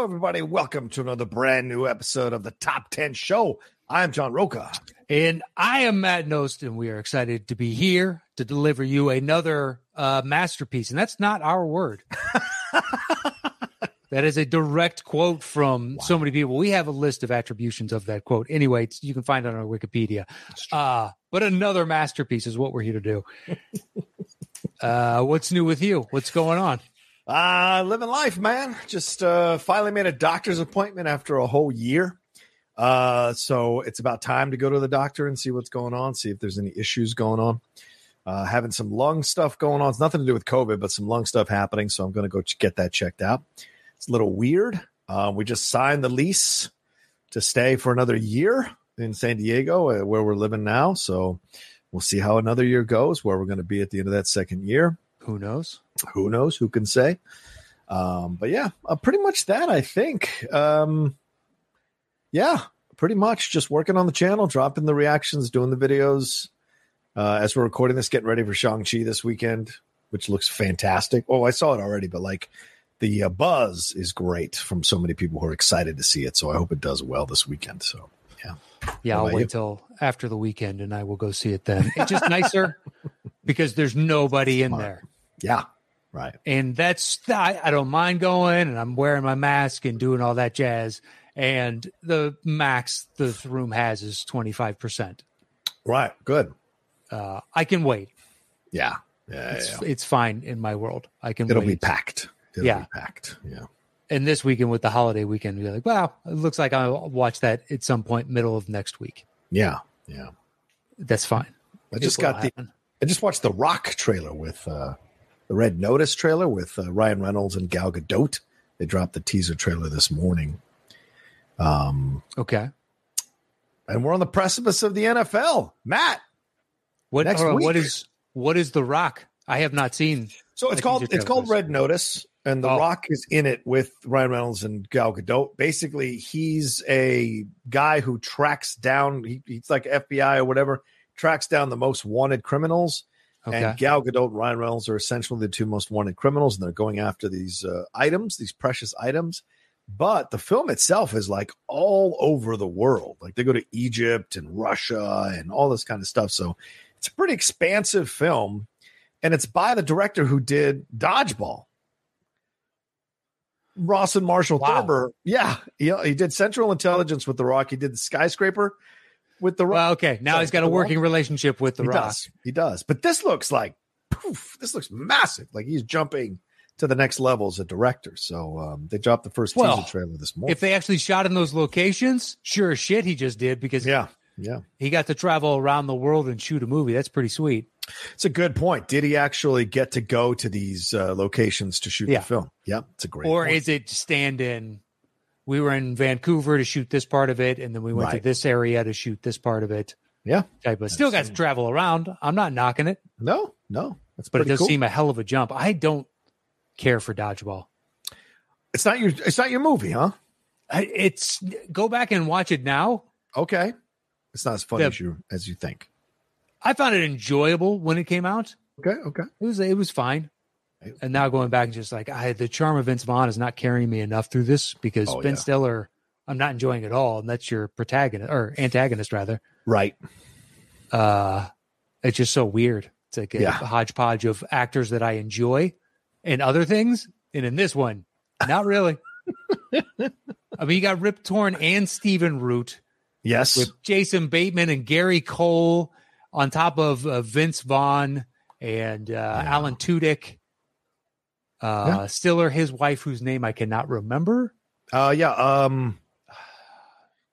Hello, everybody. Welcome to another brand new episode of the Top 10 Show. I'm John Rocha. And I am Matt Knost, and we are excited to be here to deliver you another uh, masterpiece. And that's not our word. that is a direct quote from so many people. We have a list of attributions of that quote. Anyway, it's- you can find it on our Wikipedia. Uh, but another masterpiece is what we're here to do. uh, what's new with you? What's going on? Uh, living life, man. Just uh, finally made a doctor's appointment after a whole year. Uh, so it's about time to go to the doctor and see what's going on, see if there's any issues going on. Uh, having some lung stuff going on. It's nothing to do with COVID, but some lung stuff happening. So I'm going to go ch- get that checked out. It's a little weird. Uh, we just signed the lease to stay for another year in San Diego, uh, where we're living now. So we'll see how another year goes, where we're going to be at the end of that second year Who knows? who knows who can say um but yeah uh, pretty much that i think um yeah pretty much just working on the channel dropping the reactions doing the videos uh as we're recording this getting ready for shang-chi this weekend which looks fantastic oh i saw it already but like the uh, buzz is great from so many people who are excited to see it so i hope it does well this weekend so Yeah, Yeah, I'll wait you? till after the weekend and I will go see it then. It's just nicer because there's nobody in there. Yeah. Right. And that's I, I don't mind going and i'm wearing my mask and doing all that jazz. And the max the room has is 25% right. Good. Uh, i can wait. Yeah. Yeah, it's, yeah. it's fine in my world. I can it'll wait. be packed. It'll Yeah. be packed. Yeah. And this weekend with the holiday weekend be like wow it looks like i'll watch that at some point middle of next week. Yeah. Yeah. That's fine. I just will got the happen. I just watched the Rock trailer with uh, the Red Notice trailer with uh, Ryan Reynolds and Gal Gadot. They dropped the teaser trailer this morning. Um, okay and we're on the precipice of the NFL. Matt, what Next hold on, what week. is what is the rock i have not seen so it's called it's called. Red Notice, and the Oh. Rock is in it with Ryan Reynolds and Gal Gadot. Basically, he's a guy who tracks down. He, he's like FBI or whatever. Tracks down the most wanted criminals. Okay And Gal Gadot and Ryan Reynolds are essentially the two most wanted criminals, and they're going after these uh, items, these precious items. But the film itself is like all over the world. Like they go to Egypt and Russia and all this kind of stuff. So it's a pretty expansive film, and it's by the director who did Dodgeball. Rawson Marshall Wow. Thurber. Yeah, he, he did Central Intelligence with The Rock. He did the Skyscraper with The Rock. well okay now he's got a The Rock- working relationship with the he rock does. He does. But this looks like poof. This looks massive. Like he's jumping to the next level as a director. So um, they dropped the first Well, teaser trailer this morning. if they actually shot in those locations, sure as shit he just did because yeah, yeah, he got to travel around the world and shoot a movie. That's pretty sweet. it's a good point. Did he actually get to go to these uh, locations to shoot Yeah. the film? Yeah, it's a great. or point. is it stand in? We were in Vancouver to shoot this part of it, and then we went Right. to this area to shoot this part of it. yeah? Type of still got to travel around. I'm not knocking it, No, no, that's but it does cool. seem a hell of a jump. I don't care for dodgeball. it's not your. It's not your movie, huh? I- It's go back and watch it now. Okay, it's not as funny The- as you as you think. I found it enjoyable when it came out. Okay, okay. It was it was fine. And now going back and just like I the charm of Vince Vaughn is not carrying me enough through this because Oh, Ben yeah. Stiller I'm not enjoying at all, and that's your protagonist or antagonist rather. Right. Uh it's just so weird. It's like a Yeah. hodgepodge of actors that I enjoy and other things. And in this one, not really. I mean, you got Rip Torn and Stephen Root Yes. with Jason Bateman and Gary Cole on top of uh, Vince Vaughn and uh, Alan Tudyk. Uh, Stiller, his wife, whose name I cannot remember. Uh, yeah. Um,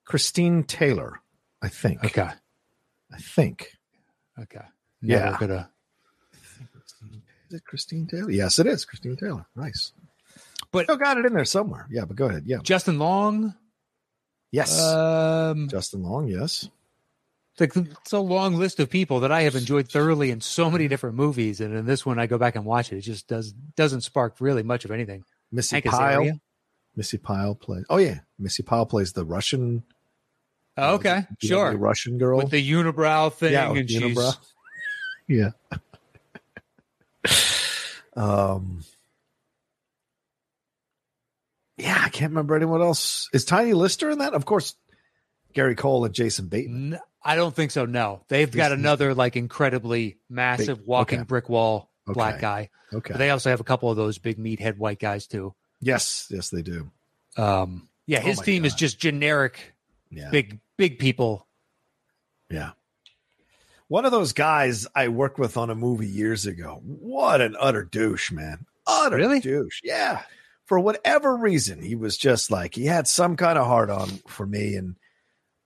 Christine Taylor, I think. Okay, I think. okay, never Yeah. gonna. Is it Christine Taylor? Yes, it is Christine Taylor. Nice. But- still got it in there somewhere. Yeah, but go ahead. Yeah. Justin Long. Yes. Um, Justin Long. Yes. Like it's a long list of people that I have enjoyed thoroughly in so many different movies, and in this one, I go back and watch it. It just does doesn't spark really much of anything. Missi Hank Pyle. Azaria. Missi Pyle plays. Oh yeah, Missi Pyle plays the Russian. Oh, okay, the- the sure. Russian girl. With the unibrow thing, yeah, and unibrow. yeah. um. Yeah, I can't remember anyone else. Is Tiny Lister in that? Of course, Gary Cole and Jason Bateman. N- I don't think so. No, they've got another like incredibly massive walking okay. brick wall black guy. Okay. But they also have a couple of those big meathead white guys too. yes, yes, they do. Um, yeah, Oh his my team is just generic Yeah. big big people. Yeah. One of those guys I worked with on a movie years ago. What an utter douche, man. Utter Really? douche. Yeah. For whatever reason, he was just like he had some kind of heart on for me. And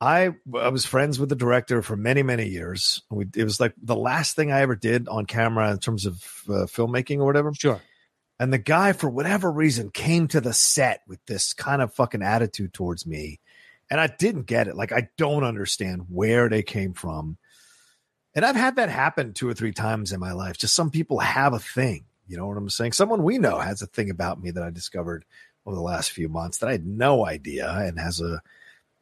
I I was friends with the director for many, many years. We, it was like the last thing I ever did on camera in terms of uh, filmmaking or whatever. Sure. And the guy, for whatever reason, came to the set with this kind of fucking attitude towards me. And I didn't get it. Like, I don't understand where they came from. And I've had that happen two or three times in my life. Just some people have a thing. You know what I'm saying? Someone we know has a thing about me that I discovered over the last few months that I had no idea and has a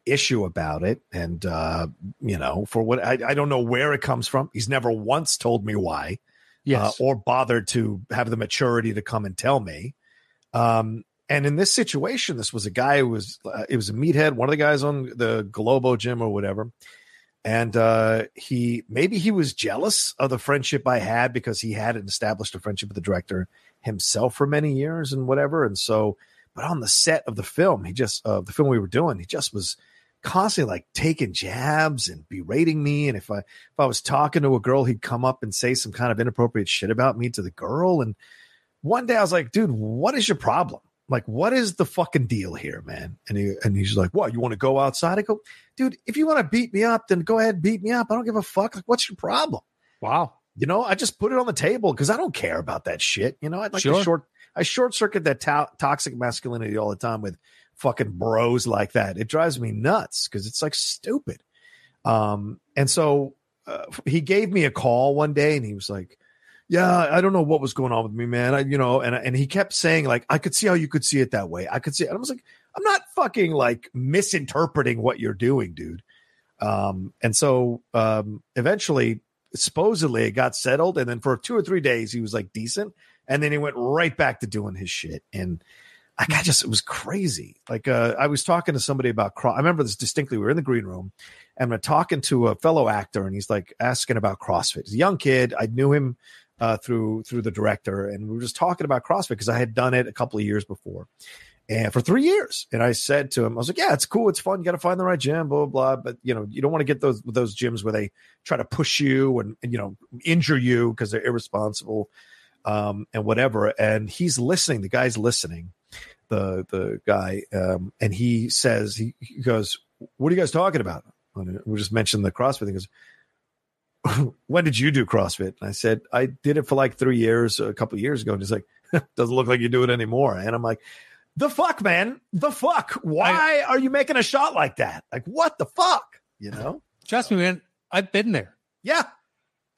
issue about it. And, uh, you know, for what I, I don't know where it comes from. He's never once told me why Yes. uh, or bothered to have the maturity to come and tell me. Um, and in this situation, this was a guy who was uh, it was a meathead, one of the guys on the Globo gym or whatever. And uh, he maybe he was jealous of the friendship I had because he had established a friendship with the director himself for many years and whatever. And so, but on the set of the film, he just uh, the film we were doing, he just was constantly like taking jabs and berating me. And if I if I was talking to a girl, he'd come up and say some kind of inappropriate shit about me to the girl. And one day I was like, dude, what is your problem? Like, what is the fucking deal here, man? And he and he's like, What, you want to go outside? I go, dude, if you want to beat me up, then go ahead and beat me up. I don't give a fuck. Like, what's your problem? wow. You know, I just put it on the table because I don't care about that shit. You know, I'd like Sure. to short I short circuit that to- toxic masculinity all the time with fucking bros like that. It drives me nuts because it's like stupid. Um, and so uh, he gave me a call one day and he was like, yeah, I don't know what was going on with me, man. I, you know, and and he kept saying like, I could see how you could see it that way. I could see. It. I was like, I'm not fucking like misinterpreting what you're doing, dude. Um, and so um, eventually, supposedly, it got settled, and then for two or three days, he was like decent, and then he went right back to doing his shit, and. I got just it was crazy. Like uh, I was talking to somebody about cross. I remember this distinctly. We were in the green room, and we're talking to a fellow actor, and he's like asking about CrossFit. He's a young kid. I knew him uh, through through the director, and we were just talking about CrossFit because I had done it a couple of years before, and for three years. And I said to him, I was like, "Yeah, it's cool, it's fun. You got to find the right gym, blah blah blah. But you know, you don't want to get those those gyms where they try to push you and, and you know injure you because they're irresponsible, um, and whatever." And he's listening. The guy's listening. The the guy, um, and he says he, he goes, "What are you guys talking about?" And we just mentioned the CrossFit thing. He goes, when did you do CrossFit? And I said, I did it for like three years, a couple of years ago. And he's like, doesn't look like you do it anymore. And I'm like, the fuck, man, the fuck. Why are you making a shot like that? Like, what the fuck? You know? Trust me, man. I've been there Yeah,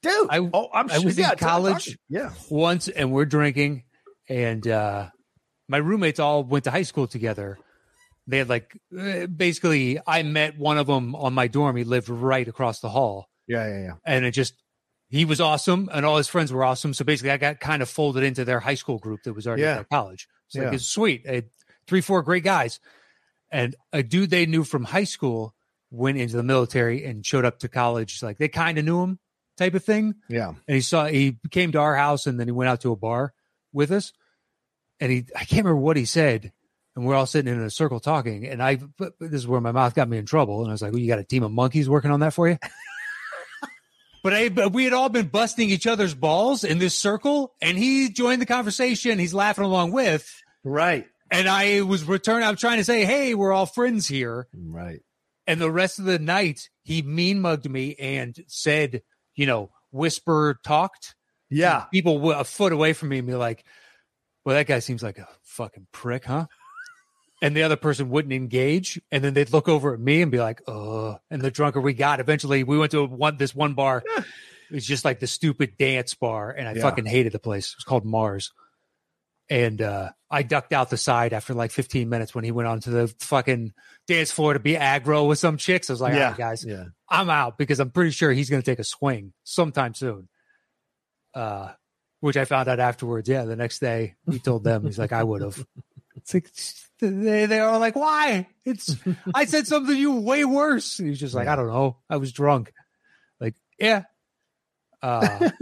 dude. I- oh, I'm I was in college. Yeah, once, and we're drinking, and uh, my roommates all went to high school together. They had like basically, I met one of them on my dorm. He lived right across the hall, yeah, yeah, yeah. and it just he was awesome, and all his friends were awesome. So basically, I got kind of folded into their high school group that was already Yeah. at college. It's like Yeah. it's sweet, uh, three, four great guys, and a dude they knew from high school went into the military and showed up to college. Like they kind of knew him, type of thing Yeah. and he saw he came to our house and then he went out to a bar with us and he i can't remember what he said. And we're all sitting in a circle talking. And i but this is where my mouth got me in trouble. And i was like well, you got a team of monkeys working on that for you? But I, but we had all been busting each other's balls in this circle. And he joined the conversation he's laughing along with. Right. and i was returning i'm trying to say hey we're all friends here. Right. and the rest of the night he mean mugged me and said you know whisper talked. Yeah. people a foot away from me and be like, "Well, that guy seems like a fucking prick, huh?" And the other person wouldn't engage, and then they'd look over at me and be like, "Uh." And the drunker we got, eventually, we went to one this one bar. It was just like the stupid dance bar, and I Yeah. fucking hated the place. It was called Mars. And uh, I ducked out the side after like 15 minutes when he went onto the fucking dance floor to be aggro with some chicks. I was like, yeah, right, guys, Yeah. I'm out because I'm pretty sure he's going to take a swing sometime soon. Uh, which I found out afterwards. Yeah, the next day he told them he's like, I would have. It's like they they are like, why? It's I said something to you way worse. And he's just like, I don't know. I was drunk. Like, yeah. Uh,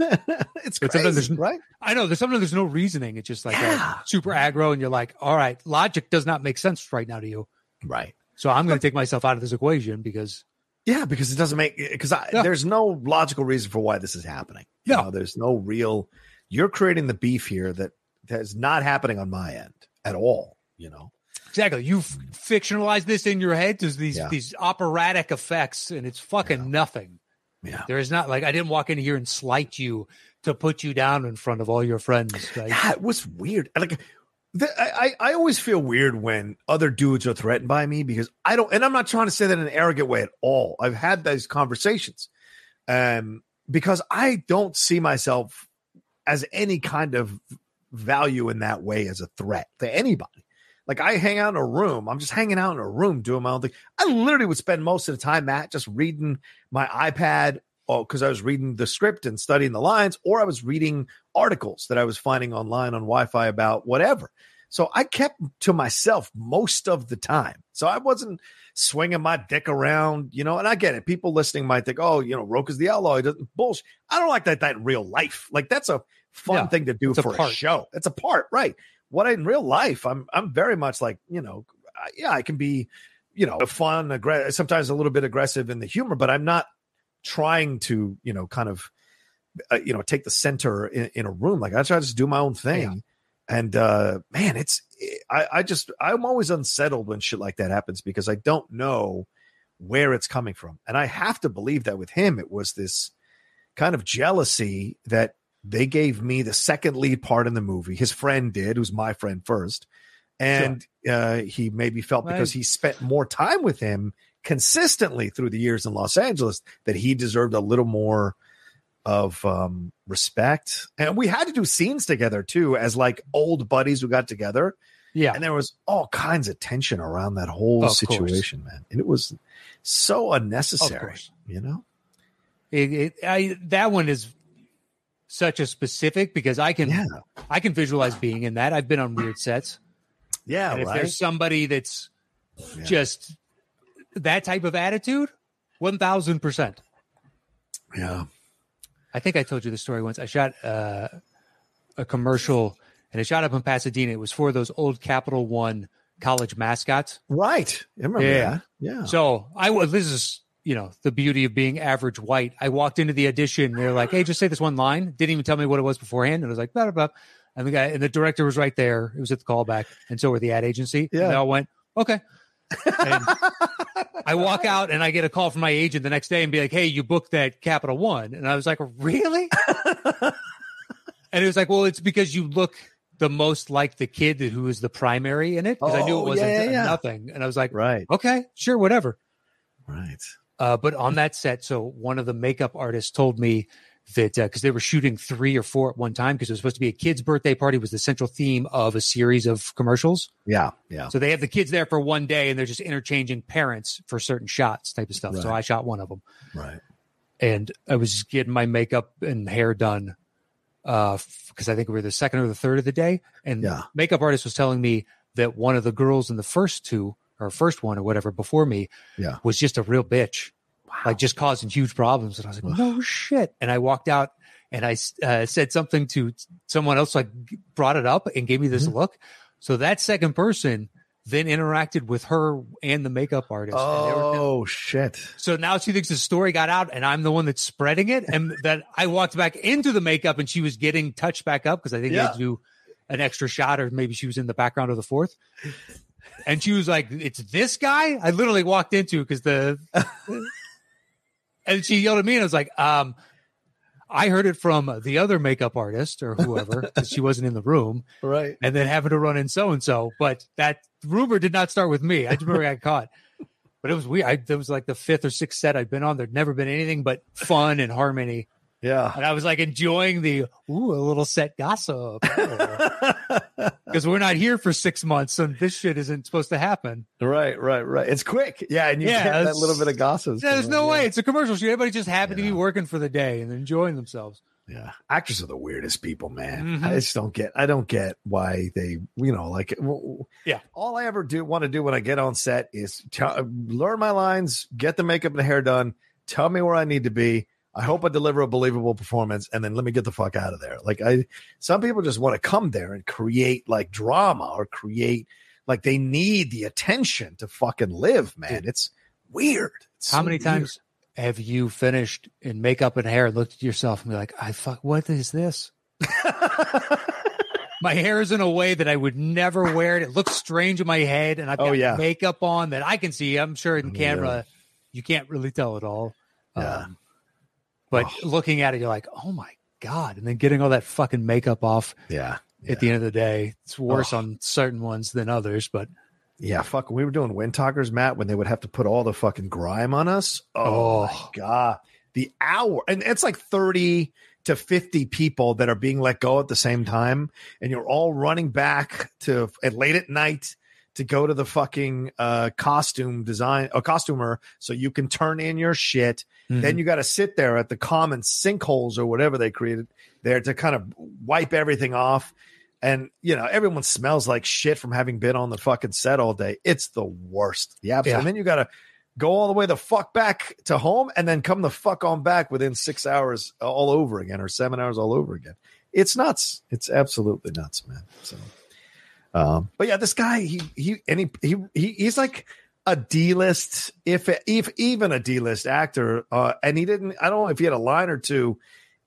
it's But crazy, there's- right? I know there's sometimes there's no reasoning. It's just like Yeah. super aggro, and you're like, all right, logic does not make sense right now to you. Right. So I'm going to take myself out of this equation because Yeah, because it doesn't make because Yeah. there's no logical reason for why this is happening. You know, there's no real. You're creating the beef here that that's not happening on my end at all. You know. Exactly. You've fictionalized this in your head. There's these Yeah. these operatic effects, and it's fucking nothing. Yeah. There is not like I didn't walk in here and slight you to put you down in front of all your friends. Right? Yeah, it was weird. Like, the, I, I I always feel weird when other dudes are threatened by me because I don't, and I'm not trying to say that in an arrogant way at all. I've had those conversations, um, because I don't see myself as any kind of value in that way as a threat to anybody. Like I hang out in a room, I'm just hanging out in a room doing my own thing. I literally would spend most of the time, Matt, just reading my iPad uh, because I was reading the script and studying the lines, or I was reading articles that I was finding online on Wi Fi about whatever. So I kept to myself most of the time. So I wasn't swinging my dick around, you know, and I get it. People listening might think, oh, you know, Rocha's the outlaw. He doesn't bullshit. I don't like that, that in real life. Like that's a fun Yeah, thing to do it's a for a, show. It's a part, right? What in real life, I'm, I'm very much like, you know, I- yeah, I can be, you know, fun, aggressive, sometimes a little bit aggressive in the humor, but I'm not trying to, you know, kind of, uh, you know, take the center in, in a room. Like I try to just do my own thing. And uh man, it's I, I just I'm always unsettled when shit like that happens because I don't know where it's coming from. And I have to believe that with him, it was this kind of jealousy that they gave me the second lead part in the movie. His friend did, who's my friend first. And uh, he maybe felt because he spent more time with him consistently through the years in Los Angeles that he deserved a little more of um, respect. And we had to do scenes together too, as like old buddies who got together. Yeah. And there was all kinds of tension around that whole Of course. situation, man. And it was so unnecessary, you know? It, it, I, that one is such a specific because I can Yeah. I can visualize being in that. I've been on weird sets. Yeah, if there's somebody that's Yeah. just that type of attitude, one thousand percent. Yeah. I think I told you the story once. I shot uh, a commercial and it shot up in Pasadena. It was for those old Capital One college mascots. Right. I remember Yeah. that. Yeah. So I was. This is you know the beauty of being average white. I walked into the audition. They're like, "Hey, just say this one line." Didn't even tell me what it was beforehand. And I was like, "Blah blah." blah. And the guy and the director was right there. It was at the callback, and so were the ad agency. Yeah. And they all went, "Okay." I walk out and I get a call from my agent the next day and be like, "Hey, you booked that Capital One," and I was like, "Really?" and it was like, "Well, it's because you look." The most like the kid who was the primary in it because I knew it Oh, wasn't yeah, yeah. nothing, and I was like, right. "Okay, sure, whatever." Right. Uh, but on that set, so one of the makeup artists told me that because they were shooting three or four at one time because it was supposed to be a kid's birthday party was the central theme of a series of commercials. Yeah. Yeah. So they have the kids there for one day and they're just interchanging parents for certain shots type of stuff. So I shot one of them Right. and I was getting my makeup and hair done uh because I think we were the second or the third of the day and Yeah. makeup artist was telling me that one of the girls in the first two or first one or whatever before me Yeah. was just a real bitch like just causing huge problems and I was like no shit and I walked out and I uh, said something to someone else like brought it up and gave me this Mm-hmm. look so that second person then interacted with her and the makeup artist were- Oh shit. so now she thinks the story got out and I'm the one that's spreading it. And that I walked back into the makeup and she was getting touched back up because I think they Yeah. to do an extra shot or maybe she was in the background of the fourth. And she was like, It's this guy? I literally walked into because the and she yelled at me and I was like, um, I heard it from the other makeup artist or whoever, she wasn't in the room, Right. and then having to run in so and so. But that rumor did not start with me. I just remember I got caught. But it was weird. I, that was like the fifth or sixth set I'd been on. There'd never been anything but fun and harmony. Yeah. And I was like enjoying the, ooh, a little set gossip. Because we're not here for six months, and this shit isn't supposed to happen. right, right, right. It's quick. Yeah, and you Yeah, get that little bit of gossip. Yeah, there's no yeah. way. It's a commercial shoot. Everybody just happened to be working for the day and enjoying themselves. Yeah, actors are the weirdest people, man. Mhm. I just don't get. I don't get why they, you know, like. Yeah. All I ever do want to do when I get on set is tell, learn my lines, get the makeup and the hair done, tell me where I need to be. I hope I deliver a believable performance, and then let me get the fuck out of there. Like I, some people just want to come there and create like drama or create like they need the attention to fucking live, man. It's weird. It's How so many weird. times have you finished in makeup and hair, looked at yourself and be like, I fuck, what is this? My hair is in a way that I would never wear it. It looks strange in my head, and I've Oh, got yeah. makeup on that I can see. I'm sure in Oh, camera, you can't really tell at all. Yeah. Um, but looking at it, you're like, oh my God. And then getting all that fucking makeup off yeah. at the end of the day, it's worse Oh. on certain ones than others. But Yeah, fuck. We were doing Windtalkers, Matt, when they would have to put all the fucking grime on us. Oh, my Oh. god, the hour, and it's like thirty to fifty people that are being let go at the same time, and you're all running back to at late at night to go to the fucking uh, costume design a costumer so you can turn in your shit. Mm-hmm. Then you got to sit there at the common sinkholes or whatever they created there to kind of wipe everything off. And you know, everyone smells like shit from having been on the fucking set all day. It's the worst. The absolute. Yeah. And then you got to go all the way the fuck back to home and then come the fuck on back within six hours all over again or seven hours all over again. It's nuts. It's absolutely nuts, man. So, um, but yeah, this guy, he, he, and he, he, he he's like a D list, if, if even a D list actor. Uh, and he didn't, I don't know if he had a line or two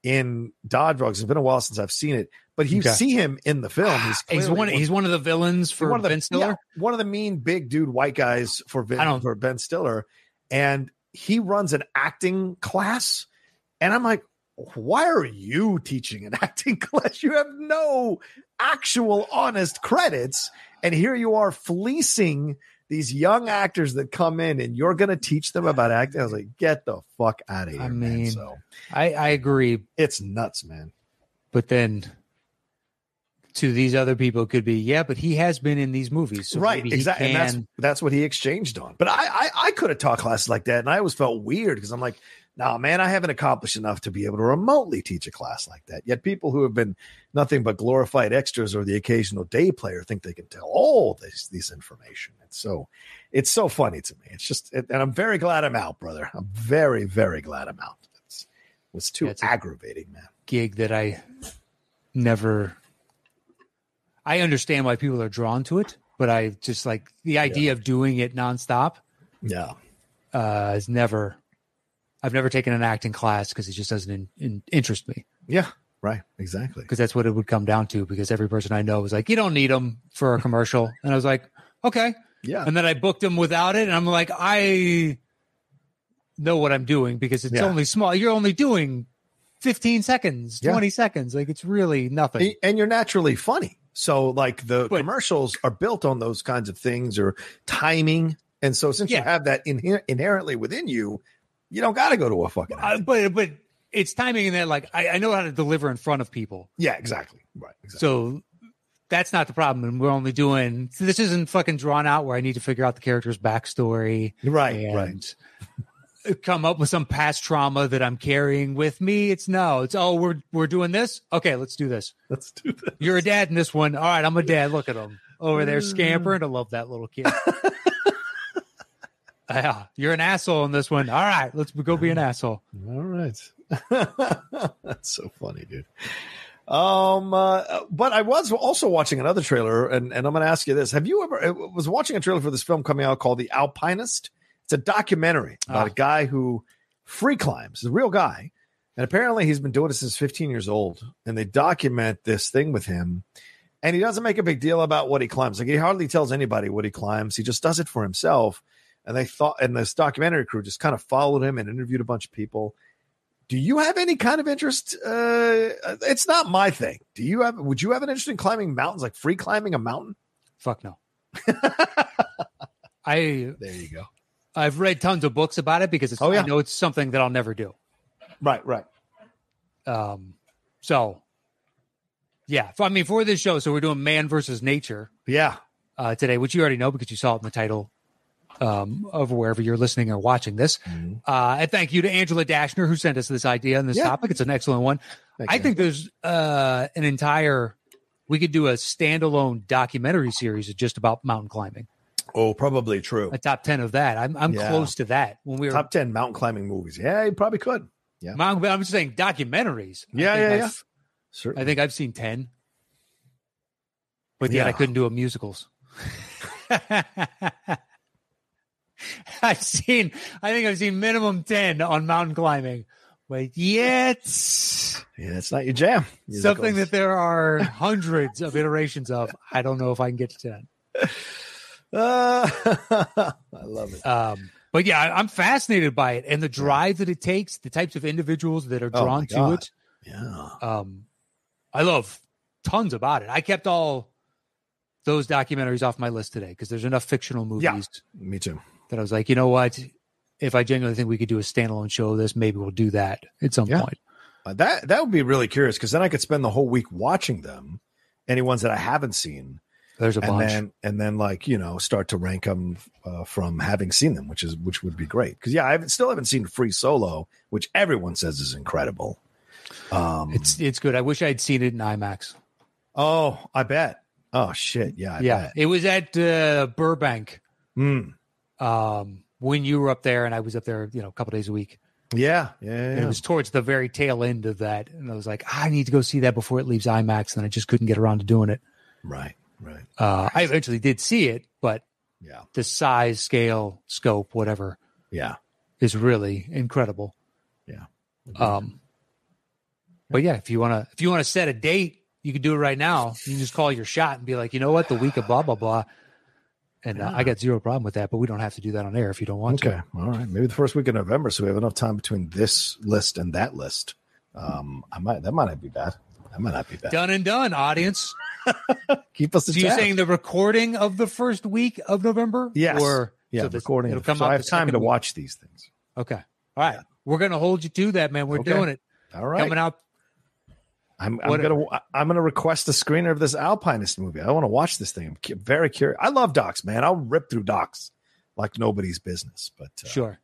in Dodge Dogs. It's been a while since I've seen it, but you Okay. see him in the film. He's, he's clearly one. He's one of the villains for one of the, Ben Stiller. yeah, one of the mean big dude white guys for I don't- for Ben Stiller, and he runs an acting class, and I'm like, why are you teaching an acting class? You have no actual honest credits, and here you are fleecing these young actors that come in, and you're going to teach them about acting. I was like, get the fuck out of here, I man. mean- So I, I agree, it's nuts, man. but then to these other people it could be yeah, but he has been in these movies, so right exactly and that's that's what he exchanged on but i i, I could have taught classes like that and i always felt weird because i'm like nah man i haven't accomplished enough to be able to remotely teach a class like that yet people who have been nothing but glorified extras or the occasional day player think they can tell all this this information it's so it's so funny to me it's just and i'm very glad i'm out brother i'm very very glad i'm out it's, it was too Yeah, a- aggravating man gig that I never. I understand why people are drawn to it, but I just like the idea of doing it nonstop. yeah Uh, has never. I've never taken an acting class because it just doesn't in, in, interest me. yeah right exactly Because that's what it would come down to. Because every person I know was like, "You don't need them for a commercial," and I was like, "Okay." yeah And then I booked them without it, and I'm like, I know what I'm doing because it's Yeah. only small. You're only doing 15 seconds, Yeah. 20 seconds. Like it's really nothing. And- you're naturally funny. So like the But- commercials are built on those kinds of things or timing. And so since you have that inher- inherently within you, you don't got to go to a fucking. Uh, but but it's timing in that like I, I know how to deliver in front of people. yeah, exactly. Right. Exactly. So that's not the problem. And we're only doing this isn't fucking drawn out where I need to figure out the character's backstory right. Right. come up with some past trauma that I'm carrying with me. It's no, it's oh we're we're doing this. Okay, let's do this. Let's do that. You're a dad in this one. All right, I'm a dad. Look at him over there scampering. I love that little kid. yeah, you're an asshole in this one. All right, let's go be an asshole. All right. That's so funny, dude. Um, uh, but I was also watching another trailer, and, and I'm going to ask you this: Have you ever I was watching a trailer for this film coming out called The Alpinist? It's a documentary about Ah. a guy who free climbs, He's a real guy, and apparently he's been doing it since 15 years old. And they document this thing with him, and he doesn't make a big deal about what he climbs. Like he hardly tells anybody what he climbs. He just does it for himself. And they thought, and this documentary crew just kind of followed him and interviewed a bunch of people Do you have any kind of interest? Uh, it's not my thing. Do you have? Would you have an interest in climbing mountains, like free climbing a mountain? Fuck no. I There you go. I've read tons of books about it because it's Oh, yeah. I know it's something that I'll never do. Right, right. Um, so yeah, I mean for this show, so we're doing man versus nature Yeah, uh, today, which you already know because you saw it in the title um, of wherever you're listening or watching this. Mhm. Uh, and thank you to Angela Dashner who sent us this idea and this Yeah. topic. It's an excellent one. Thank I you. think there's uh, an entire. We could do a standalone documentary series just about mountain climbing. Oh, probably true. A top ten of that. I'm I'm Yeah. close to that. When we were Top ten mountain climbing movies. Yeah, you probably could. Yeah, mountain, I'm just saying documentaries. Yeah, yeah, I've- yeah. Certainly. I think I've seen 10. But yet I couldn't do a musicals. I've seen, I think I've seen minimum 10 on mountain climbing. But yet, yeah, it's not your jam. something that there are hundreds of iterations of, I don't know if I can get to 10. Uh, I love it. Um, but yeah, I'm fascinated by it and the drive that it takes, the types of individuals that are Oh drawn to God. it. Yeah. um i love tons about it i kept all those documentaries off my list today because there's enough fictional movies Yeah. Me too. That i was like you know what if i genuinely think we could do a standalone show of this maybe we'll do that at some Yeah. point Uh, that that would be really curious because then I could spend the whole week watching them, any ones that I haven't seen, there's a and bunch then and then like you know start to rank them uh, from having seen them, which is which would be great. Because yeah, I haven't, still haven't seen Free Solo, which everyone says is incredible. Um, it's it's good i wish i'd seen it in imax oh, I bet. Oh shit, yeah, I yeah bet. it was at uh, burbank Mm, um when you were up there and i was up there you know a couple days a week yeah, yeah, and yeah. it was towards the very tail end of that and i was like i need to go see that before it leaves imax and i just couldn't get around to doing it right, right, uh i eventually did see it but yeah, the size, scale, scope, whatever yeah, is really incredible. yeah. Um, but yeah, if you want to, if you want to set a date, you can do it right now. You can just call your shot and be like, you know what, the week of blah blah blah. And uh, I got zero problem with that, but we don't have to do that on air if you don't want Okay, to. all right. Maybe the first week of November, so we have enough time between this list and that list. Um, I might that might not be bad. That might not be bad. Done and done, audience. Keep us. So you're saying the recording of the first week of November? Yes. Or yeah, so the- recording. It'll come so out I have time to week. watch these things. Okay. All right. We're gonna hold you to that, man. We're Okay. doing it. All right. Coming out. I'm, I'm gonna I'm gonna request a screener of this Alpinist movie. I want to watch this thing. I'm cu- very curious. I love docs, man. I'll rip through docs like nobody's business. But uh, Sure.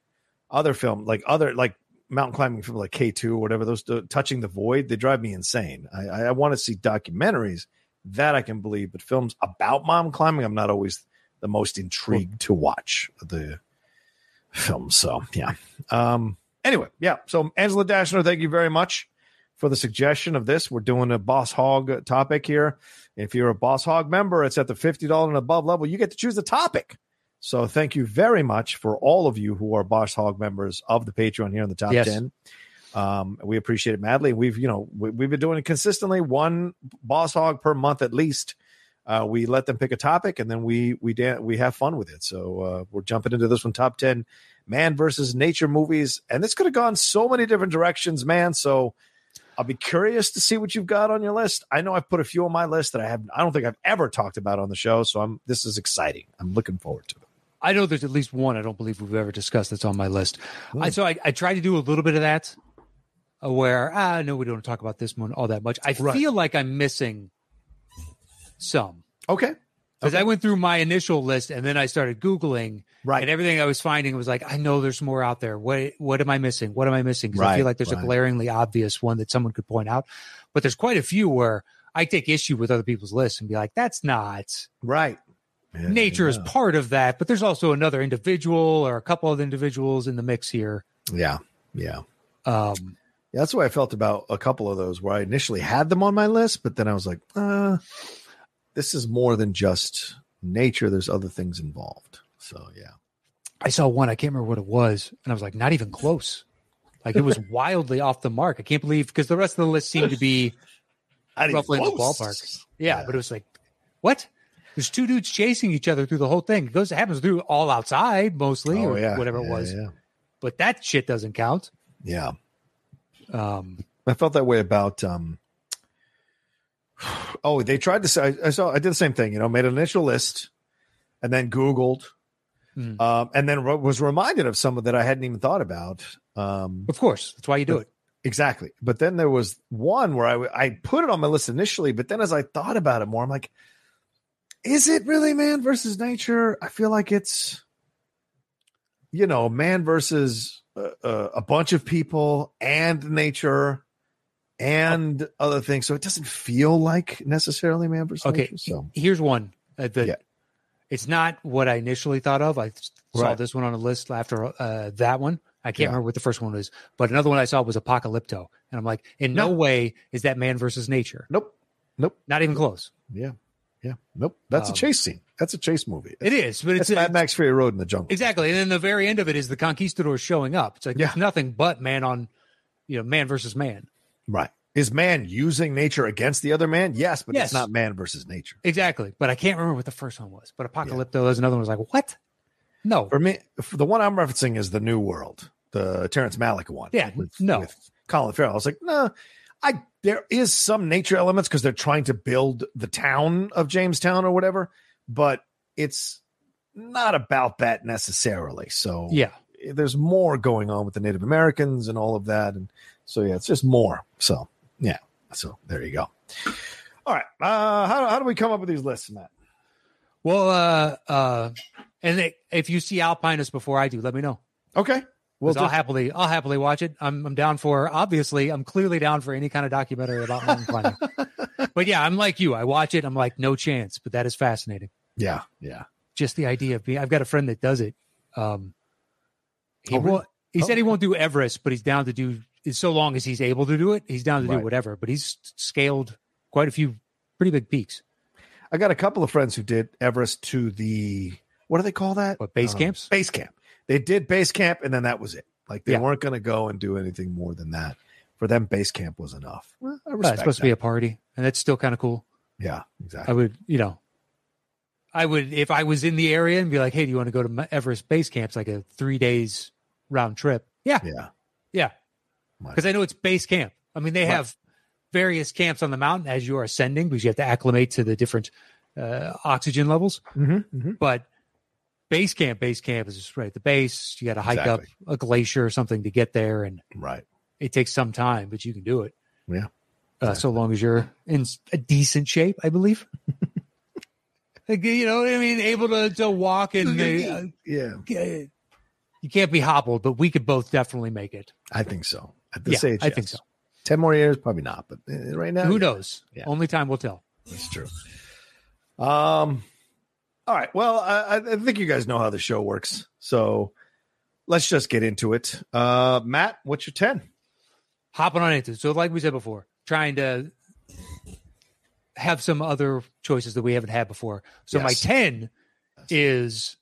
other film, like other like mountain climbing film, like K two or whatever, those uh, touching the void, they drive me insane. I I, I want to see documentaries that I can believe, but films about mountain climbing, I'm not always the most intrigued to watch the film. So yeah. Um. Anyway, yeah. So Angela Dashner, thank you very much for the suggestion of this. We're doing a Boss Hog topic here. If you're a Boss Hog member, it's at the $50 and above level. You get to choose the topic. So thank you very much for all of you who are Boss Hog members of the Patreon here in the top Yes. 10. Um, we appreciate it madly. We've, you know, we, we've been doing it consistently, one Boss Hog per month at least. Uh, we let them pick a topic and then we we dan- we have fun with it. So uh, we're jumping into this one, top ten man versus nature movies, and this could have gone so many different directions, man. So I'll be curious to see what you've got on your list. I know I've put a few on my list that I have. I don't think I've ever talked about on the show, so I'm. This is exciting. I'm looking forward to it. I know there's at least one I don't believe we've ever discussed that's on my list. Hmm. I, so I, I try to do a little bit of that uh, where, ah, no, we don't talk about this one all that much. I Right. feel like I'm missing some Okay. because I went through my initial list and then I started Googling Right. and everything I was finding was like, I know there's more out there. What, what am I missing? What am I missing? Because I feel like there's right. a glaringly obvious one that someone could point out, but there's quite a few where I take issue with other people's lists and be like, that's not Right. Yeah, nature is part of that, but there's also another individual or a couple of individuals in the mix here. Yeah. Yeah. Um, Yeah, that's the way I felt about a couple of those where I initially had them on my list, but then I was like, uh, this is more than just nature. There's other things involved. So yeah. I saw one, I can't remember what it was, and I was like, not even close. Like it was wildly off the mark. I can't believe because the rest of the list seemed to be, Roughly in the ballpark. yeah, Yeah. but it was like, what? There's two dudes chasing each other through the whole thing. It goes, it happens through all outside mostly, Oh or yeah. whatever it was. Yeah. But that shit doesn't count. Yeah. Um, I felt that way about. um Oh, they tried to say. I, I saw. I did the same thing. You know, made an initial list, and then Googled, Mhm. um, and then was reminded of some that I hadn't even thought about. Um, of course, that's why you do it. Exactly. But then there was one where I I put it on my list initially, but then as I thought about it more, I'm like, is it really man versus nature? I feel like it's, you know, man versus uh, uh, a bunch of people and nature and other things. So it doesn't feel like necessarily man versus Okay, nature. So here's one. The, Yeah. It's not what I initially thought of. I saw Right. this one on a list after uh, that one. I can't Yeah. remember what the first one was, but another one I saw was Apocalypto, and I'm like, in no, No. way is that man versus nature. nope, nope, Not even close. yeah, yeah, nope. That's Um, a chase scene. That's a chase movie. It is, but It's it's, Mad Max Fury Road in the jungle. exactly. And then the very end of it is the conquistadors showing up. It's like Yeah. it's nothing but man on, you know, man versus man. Right. Is man using nature against the other man? Yes, but Yes. it's not man versus nature. Exactly. But I can't remember what the first one was. But Apocalypto, there's another one. Was like, what? No. For me, for the one I'm referencing is the New World, the Terrence Malick one. Yeah, with, no. with Colin Farrell. I was like, no, I there is some nature elements because they're trying to build the town of Jamestown or whatever, but it's not about that necessarily. So Yeah. there's more going on with the Native Americans and all of that, and so yeah, it's just more. So yeah, so there you go. All right, uh, how how do we come up with these lists, Matt? Well, uh, uh, and they, if you see Alpinist before I do, let me know. Okay, well, 'Cause I'll happily, I'll happily watch it. I'm, I'm down for. Obviously, I'm clearly down for any kind of documentary about mountain climbing. but yeah, I'm like you. I watch it. I'm like, no chance. But that is fascinating. yeah, yeah. Just the idea of being. I've got a friend that does it. Um, he Oh, really? won't. He Oh. said he won't do Everest, but he's down to do. So long as he's able to do it, he's down to Right. do whatever. But he's scaled quite a few pretty big peaks. I got a couple of friends who did Everest to the what do they call that? What base Um, camps? Base camp. They did base camp, and then that was it. Like they Yeah. weren't going to go and do anything more than that. For them, base camp was enough. Well, I respect it's supposed to be a party, and that's still kind of cool. yeah, exactly. I would, you know, I would if I was in the area and be like, "Hey, do you want to go to Everest base camps like a three days round trip?" Yeah, Yeah, yeah. Because I know it's base camp. I mean, they Right. have various camps on the mountain as you are ascending because you have to acclimate to the different uh, oxygen levels. Mm-hmm, But base camp, base camp is just right at the base. You got to hike Exactly. up a glacier or something to get there, and Right. it takes some time, but you can do it. Yeah. Uh, so long as you're in a decent shape, I believe. like, you know what I mean? Able to, to walk and uh, Yeah, you can't be hobbled, but we could both definitely make it. I think so. At this Yeah, age, I think so. Ten more years, probably not. But uh, right now, Who yeah, knows? Yeah. Only time will tell. That's true. Um. All right. Well, I, I think you guys know how the show works, so let's just get into it. Uh, Matt, what's your ten? Hopping on into it. So, like we said before, trying to have some other choices that we haven't had before. So, my Yes. 10 is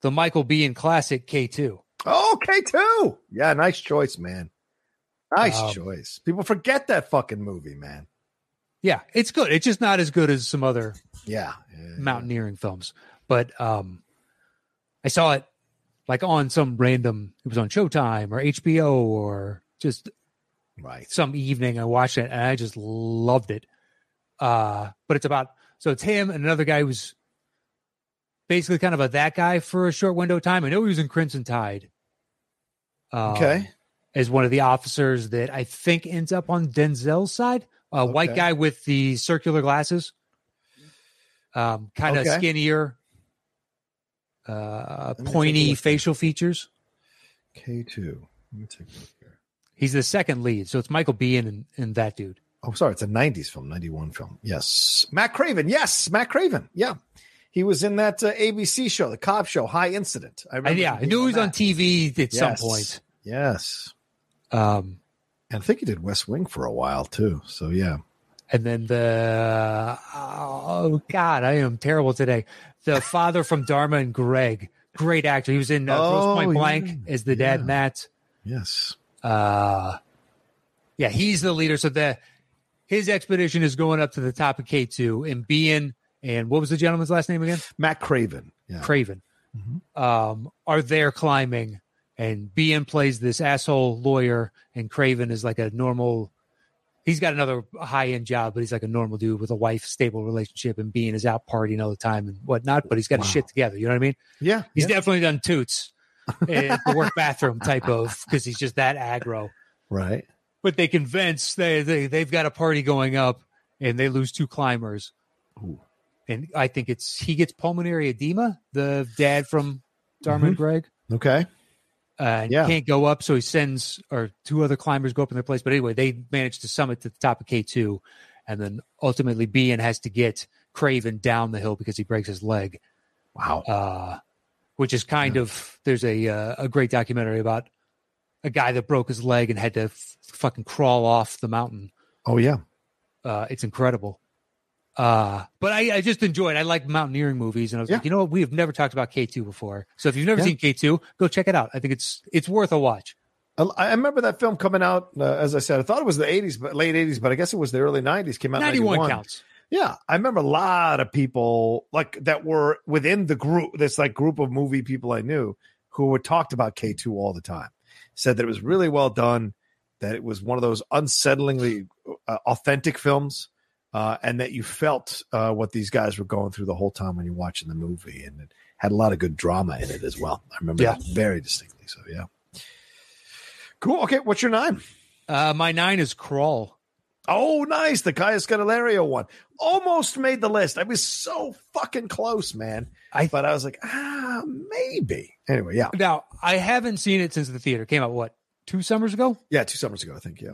the Michael B. Biehn classic K2. Oh, K2. Yeah, nice choice, man. Nice Um, choice. People forget that fucking movie, man. Yeah, it's good. It's just not as good as some other Yeah. yeah, mountaineering films. But um I saw it like on some random it was on Showtime or HBO or just. Right. some evening I watched it and I just loved it. Uh but it's about so it's him and another guy who's basically kind of a that guy for a short window of time. I know he was in Crimson Tide. Um, Okay. As one of the officers that I think ends up on Denzel's side. A white guy with the circular glasses. Um, kind of Okay. skinnier, uh, me take a pointy facial features. K2. Let me take a look here. He's the second lead, so it's Michael Biehn and, and that dude. Oh, sorry. It's a 90s film, 91 film. Yes. Matt Craven. Yes. Matt Craven. Yeah. He was in that uh, ABC show, the cop show, High Incident. I remember. yeah, I knew he was on that. TV at some point. Yes. Um, And I think he did West Wing for a while, too. So, yeah. and then the oh god, I am terrible today. The father from Dharma and Greg, great actor. He was in uh, Oh, Point Blank yeah. as the dad Yeah. Matt. Yes. Uh, yeah, he's the leader. So the his expedition is going up to the top of K two and being and what was the gentleman's last name again? Matt Craven. Yeah. Craven. Mhm. Um, are there climbing and Biehn plays this asshole lawyer, and Craven is like a normal. He's got another high end job, but he's like a normal dude with a wife, stable relationship, and Biehn is out partying all the time and whatnot. But he's got Wow. his shit together. You know what I mean? Yeah. He's yeah. definitely done toots, eh, the work bathroom type of because he's just that aggro. right. But they convince they they they've got a party going up, and they lose two climbers. Ooh. And I think it's he gets pulmonary edema, the dad from Dharma and Greg. Okay. Uh, and Yeah. can't go up. So he sends or two other climbers go up in their place. But anyway, they manage to summit to the top of K two, and then ultimately Biehn has to get Craven down the hill because he breaks his leg. Wow. Uh, which is kind of there's a uh, a great documentary about a guy that broke his leg and had to f- fucking crawl off the mountain. Oh yeah. Uh, it's incredible. Uh, but I, I just enjoyed. I like mountaineering movies, and I was Yeah. like, you know what? We have never talked about K two before. So if you've never Yeah. seen K two, go check it out. I think it's it's worth a watch. I remember that film coming out. Uh, as I said, I thought it was the '80s, but late '80s, but I guess it was the early '90s. Came out 91 91. counts. Yeah, I remember a lot of people like that were within the group. This like group of movie people I knew who would talked about K two all the time. Said that it was really well done. That it was one of those unsettlingly uh, authentic films, uh, and that you felt uh, what these guys were going through the whole time when you're watching the movie, and it had a lot of good drama in it as well. I remember Yeah. that very distinctly. So yeah, cool. Okay, what's your nine? Uh, my nine is Crawl. Oh, nice. The Kaya Scodelario one. Almost made the list. I was so fucking close, man. I- thought I was like, ah, maybe. Anyway, yeah. Now, I haven't seen it since the theater came out. What two summers ago? Yeah, two summers ago, I think. Yeah.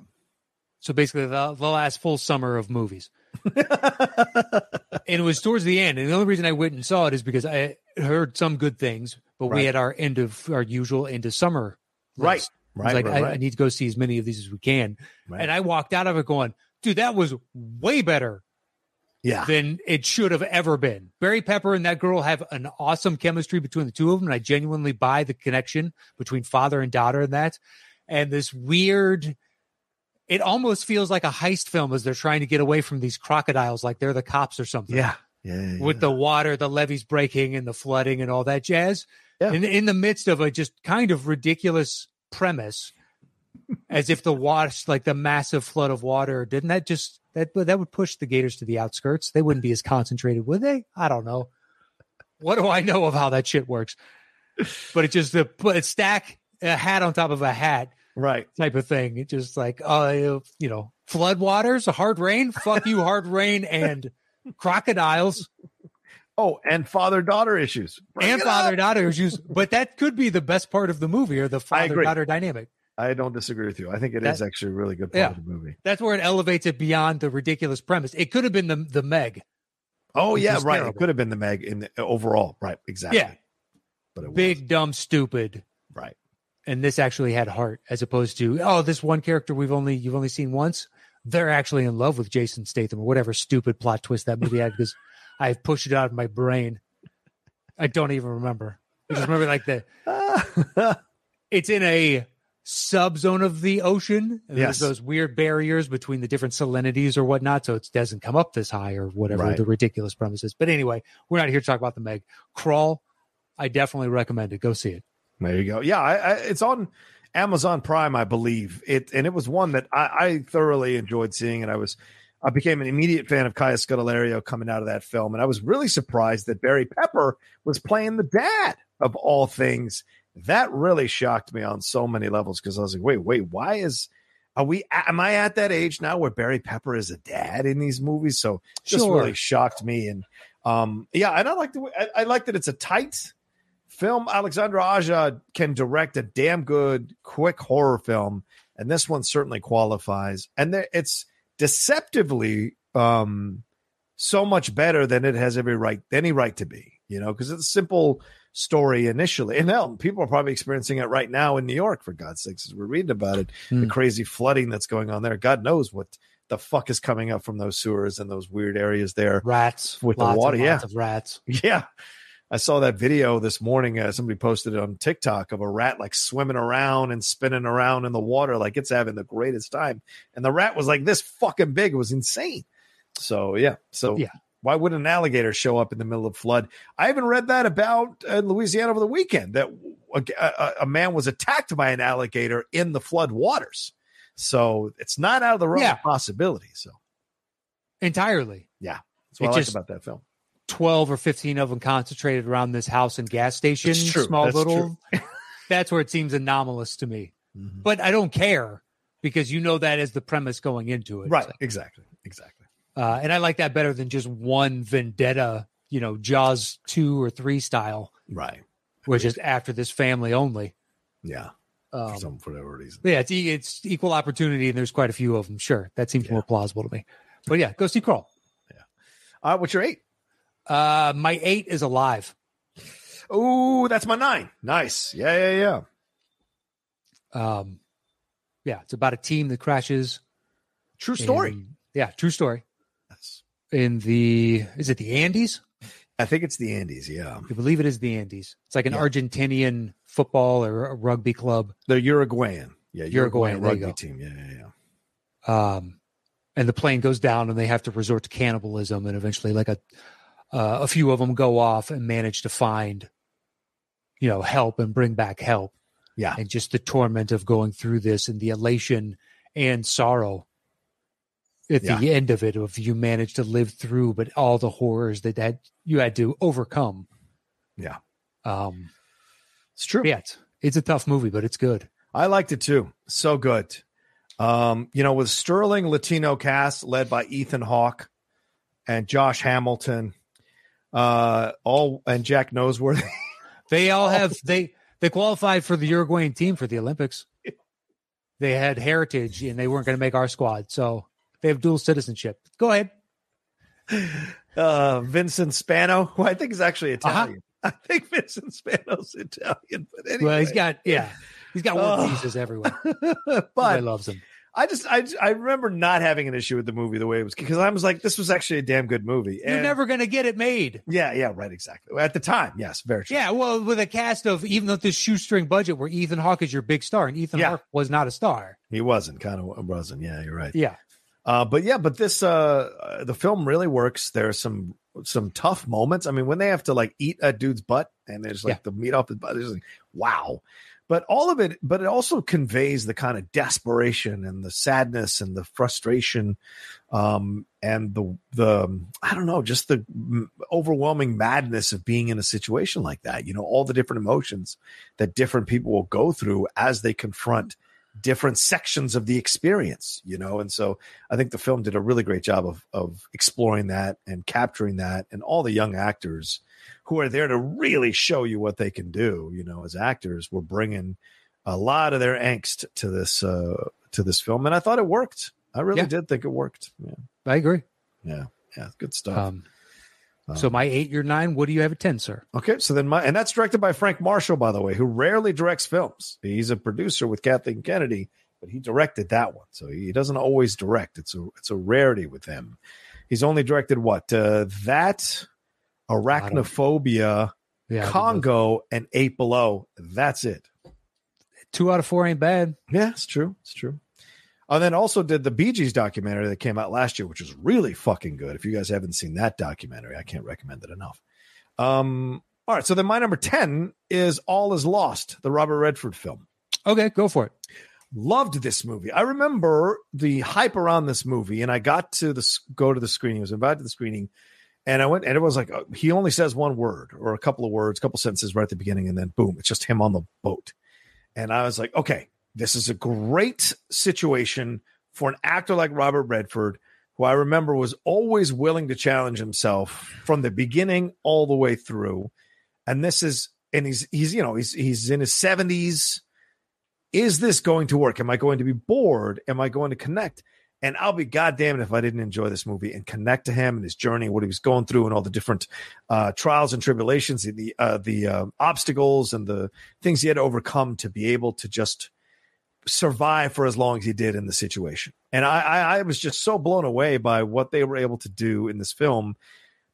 So basically, the, the last full summer of movies. and it was towards the end. And the only reason I went and saw it is because I heard some good things, but we had our end of our usual end of summer. Right. list. I was Right. like, right, I, right, I need to go see as many of these as we can. right. And I walked out of it going, dude, that was way better yeah. than it should have ever been. Barry Pepper and that girl have an awesome chemistry between the two of them. And I genuinely buy the connection between father and daughter in that. And this weird, it almost feels like a heist film as they're trying to get away from these crocodiles, like they're the cops or something. Yeah. Yeah. yeah, With the water, the levees breaking and the flooding and all that jazz. Yeah. In, in the midst of a just kind of ridiculous premise, as if the wash, like the massive flood of water, didn't that just that that would push the Gators to the outskirts? They wouldn't be as concentrated, would they? I don't know. What do I know of how that shit works? But it just the put a stack a hat on top of a hat right. type of thing. It just like uh you know flood waters, hard rain, fuck you, hard rain, and crocodiles Oh, and father daughter issues. Bring and father daughter issues. But that could be the best part of the movie or the father daughter dynamic. I don't disagree with you. I think it is That- actually a really good part Yeah. of the movie. That's where it elevates it beyond the ridiculous premise. It could have been the the Meg, Oh, yeah. Right. terrible. It could have been the Meg in the overall. Right. Exactly. Yeah. But it big, dumb, stupid. Right. And this actually had heart, as opposed to oh, this one character we've only you've only seen once. They're actually in love with Jason Statham or whatever stupid plot twist that movie had because I've pushed it out of my brain. I don't even remember. I just remember like the it's in a subzone of the ocean. And Yes. There's those weird barriers between the different salinities or whatnot, so it doesn't come up this high or whatever Right. the ridiculous premises. But anyway, we're not here to talk about the Meg. Crawl, I definitely recommend it. Go see it. There you go. Yeah, I, I, it's on Amazon Prime, I believe. It and it was one that I, I thoroughly enjoyed seeing, and I was I became an immediate fan of Kaya Scodelario coming out of that film, and I was really surprised that Barry Pepper was playing the dad of all things. That really shocked me on so many levels because I was like, wait, wait, why is are we am I at that age now where Barry Pepper is a dad in these movies? So just Sure. really shocked me. And um yeah, and I like the way I, I like that it's a tight film. Alexandre Aja can direct a damn good, quick horror film, and this one certainly qualifies. And there, it's deceptively um so much better than it has every right any right to be. You know, because it's a simple story initially. And hell, people are probably experiencing it right now in New York, for God's sakes, as we're reading about it, the Hmm. crazy flooding that's going on there. God knows what the fuck is coming up from those sewers and those weird areas there. Rats With the water, yeah. of rats. Yeah. I saw that video this morning. Uh, somebody posted it on TikTok of a rat like swimming around and spinning around in the water like it's having the greatest time. And the rat was like this fucking big. It was insane. So, yeah. So, Yeah. why wouldn't an alligator show up in the middle of flood? I even read that about uh, Louisiana over the weekend that a, a, a man was attacked by an alligator in the flood waters. So it's not out of the realm Yeah. of possibility. So entirely. Yeah, that's what It I like about that film. 12 or 15 of them concentrated around this house and gas station. Small That's little. that's where it seems anomalous to me. Mhm. But I don't care because you know that is the premise going into it. Right. Exactly. Exactly. Uh, and I like that better than just one vendetta, you know, Jaws 2 or 3 style, Right. which is after this family only. Yeah. Um, for some whatever reason. yeah, it's, it's equal opportunity and there's quite a few of them. Sure. That seems Yeah. more plausible to me. But yeah, go see Crawl. All right. What's your eight? Uh, my eight is alive. Oh, that's my nine. Nice. Yeah. Yeah. Yeah. Um, yeah, it's about a team that crashes. True story. in- yeah, true story. Yes. In the is it the Andes? I think it's the Andes. Yeah. I believe it is the Andes. It's like an Yeah. Argentinian football or a rugby club. The Uruguayan. Yeah. Uruguayan, you rugby team. Yeah. Yeah. Yeah. Um, and the plane goes down, and they have to resort to cannibalism, and eventually, like a uh, a few of them go off and manage to find, you know, help and bring back help. Yeah. and just the torment of going through this, and the elation and sorrow at the end of it, of you managed to live through, but all the horrors that that you had to overcome. Yeah. Um, It's true. yeah, it's, it's a tough movie, but it's good. I liked it too. So good. Um, you know, with Sterling Latino cast led by Ethan Hawke and Josh Hamilton, uh, all and Jack Noseworthy. They all have they they qualified for the Uruguayan team for the Olympics. They had heritage and they weren't going to make our squad, so they have dual citizenship. Go ahead. uh, Vincent Spano, who I think is actually Uh-huh. Italian. I think Vincent Spano's Italian, but anyway. Well, he's got yeah, he's got work Oh. visas everywhere. but but loves him. I just I I remember not having an issue with the movie the way it was because I was like, this was actually a damn good movie. You're never going to get it made. yeah, yeah, right, exactly. At the time, yes, very true. Yeah, well, with a cast of even though this shoestring budget where Ethan Hawke is your big star and Ethan Yeah. Hawke was not a star. He wasn't kind of wasn't. Yeah, you're right. Yeah. Uh, but yeah, but this uh, uh, the film really works. There's some some tough moments. I mean, when they have to like eat a dude's butt and there's like Yeah. the meat off his butt, there's like wow. But all of it, but it also conveys the kind of desperation and the sadness and the frustration, um, and the the I don't know, just the overwhelming madness of being in a situation like that. You know, all the different emotions that different people will go through as they confront different sections of the experience you know and so i think the film did a really great job of of exploring that and capturing that and all the young actors who are there to really show you what they can do you know as actors were bringing a lot of their angst to this uh to this film and i thought it worked i really Yeah. did think it worked yeah I agree. yeah yeah good stuff Um, so my eight, your nine. What do you have at ten, sir? Okay, so then my and that's directed by Frank Marshall, by the way, who rarely directs films. He's a producer with Kathleen Kennedy, but he directed that one, so he doesn't always direct. It's a it's a rarity with him. He's only directed what uh, that, Arachnophobia, Yeah, Congo, and Eight Below. That's it. two out of four ain't bad. Yeah, it's true. It's true. And then also did the Bee Gees documentary that came out last year, which was really fucking good. If you guys haven't seen that documentary, I can't recommend it enough. Um, all right, so then my number 10 is All Is Lost, the Robert Redford film. Okay, go for it. Loved this movie. I remember the hype around this movie, and I got to the go to the screening. I was invited to the screening, and I went, and it was like uh, he only says one word or a couple of words, a couple sentences right at the beginning, and then boom, it's just him on the boat. And I was like, okay, this is a great situation for an actor like Robert Redford, who I remember was always willing to challenge himself from the beginning all the way through. And this is, and he's he's you know he's he's in his seventies. Is this going to work? Am I going to be bored? Am I going to connect? And I'll be goddamn if I didn't enjoy this movie and connect to him and his journey, what he was going through, and all the different uh, trials and tribulations, the uh, the uh, obstacles and the things he had to overcome to be able to just survive for as long as he did in the situation. And I, I, I was just so blown away by what they were able to do in this film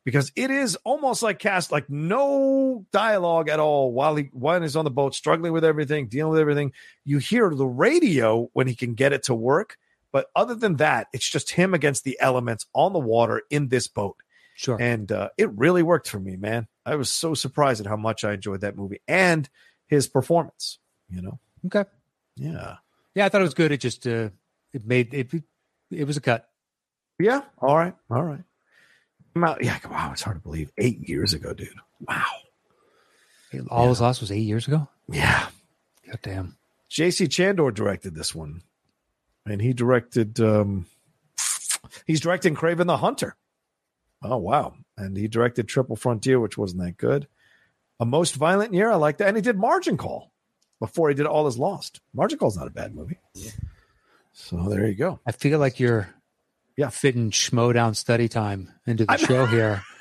because it is almost like cast like no dialogue at all while he while he's on the boat struggling with everything dealing with everything you hear the radio when he can get it to work but other than that it's just him against the elements on the water in this boat Sure. and uh, it really worked for me man i was so surprised at how much i enjoyed that movie and his performance. You know, Okay. yeah, Yeah, I thought it was good. It just uh, it made it. It was a cut. yeah. All right, all right. Out- Yeah, wow, it's hard to believe. Eight years ago, dude. Wow. All was lost was eight years ago. Yeah. God damn. J.C. Chandor directed this one, and he directed. um He's directing Kraven the Hunter. Oh wow! And he directed Triple Frontier, which wasn't that good. A Most Violent Year, I like that, and he did Margin Call before he did All Is Lost. Margin Call's not a bad movie. So there you go. I feel like you're Yeah. fitting Schmoedown study time into the I'm- show here.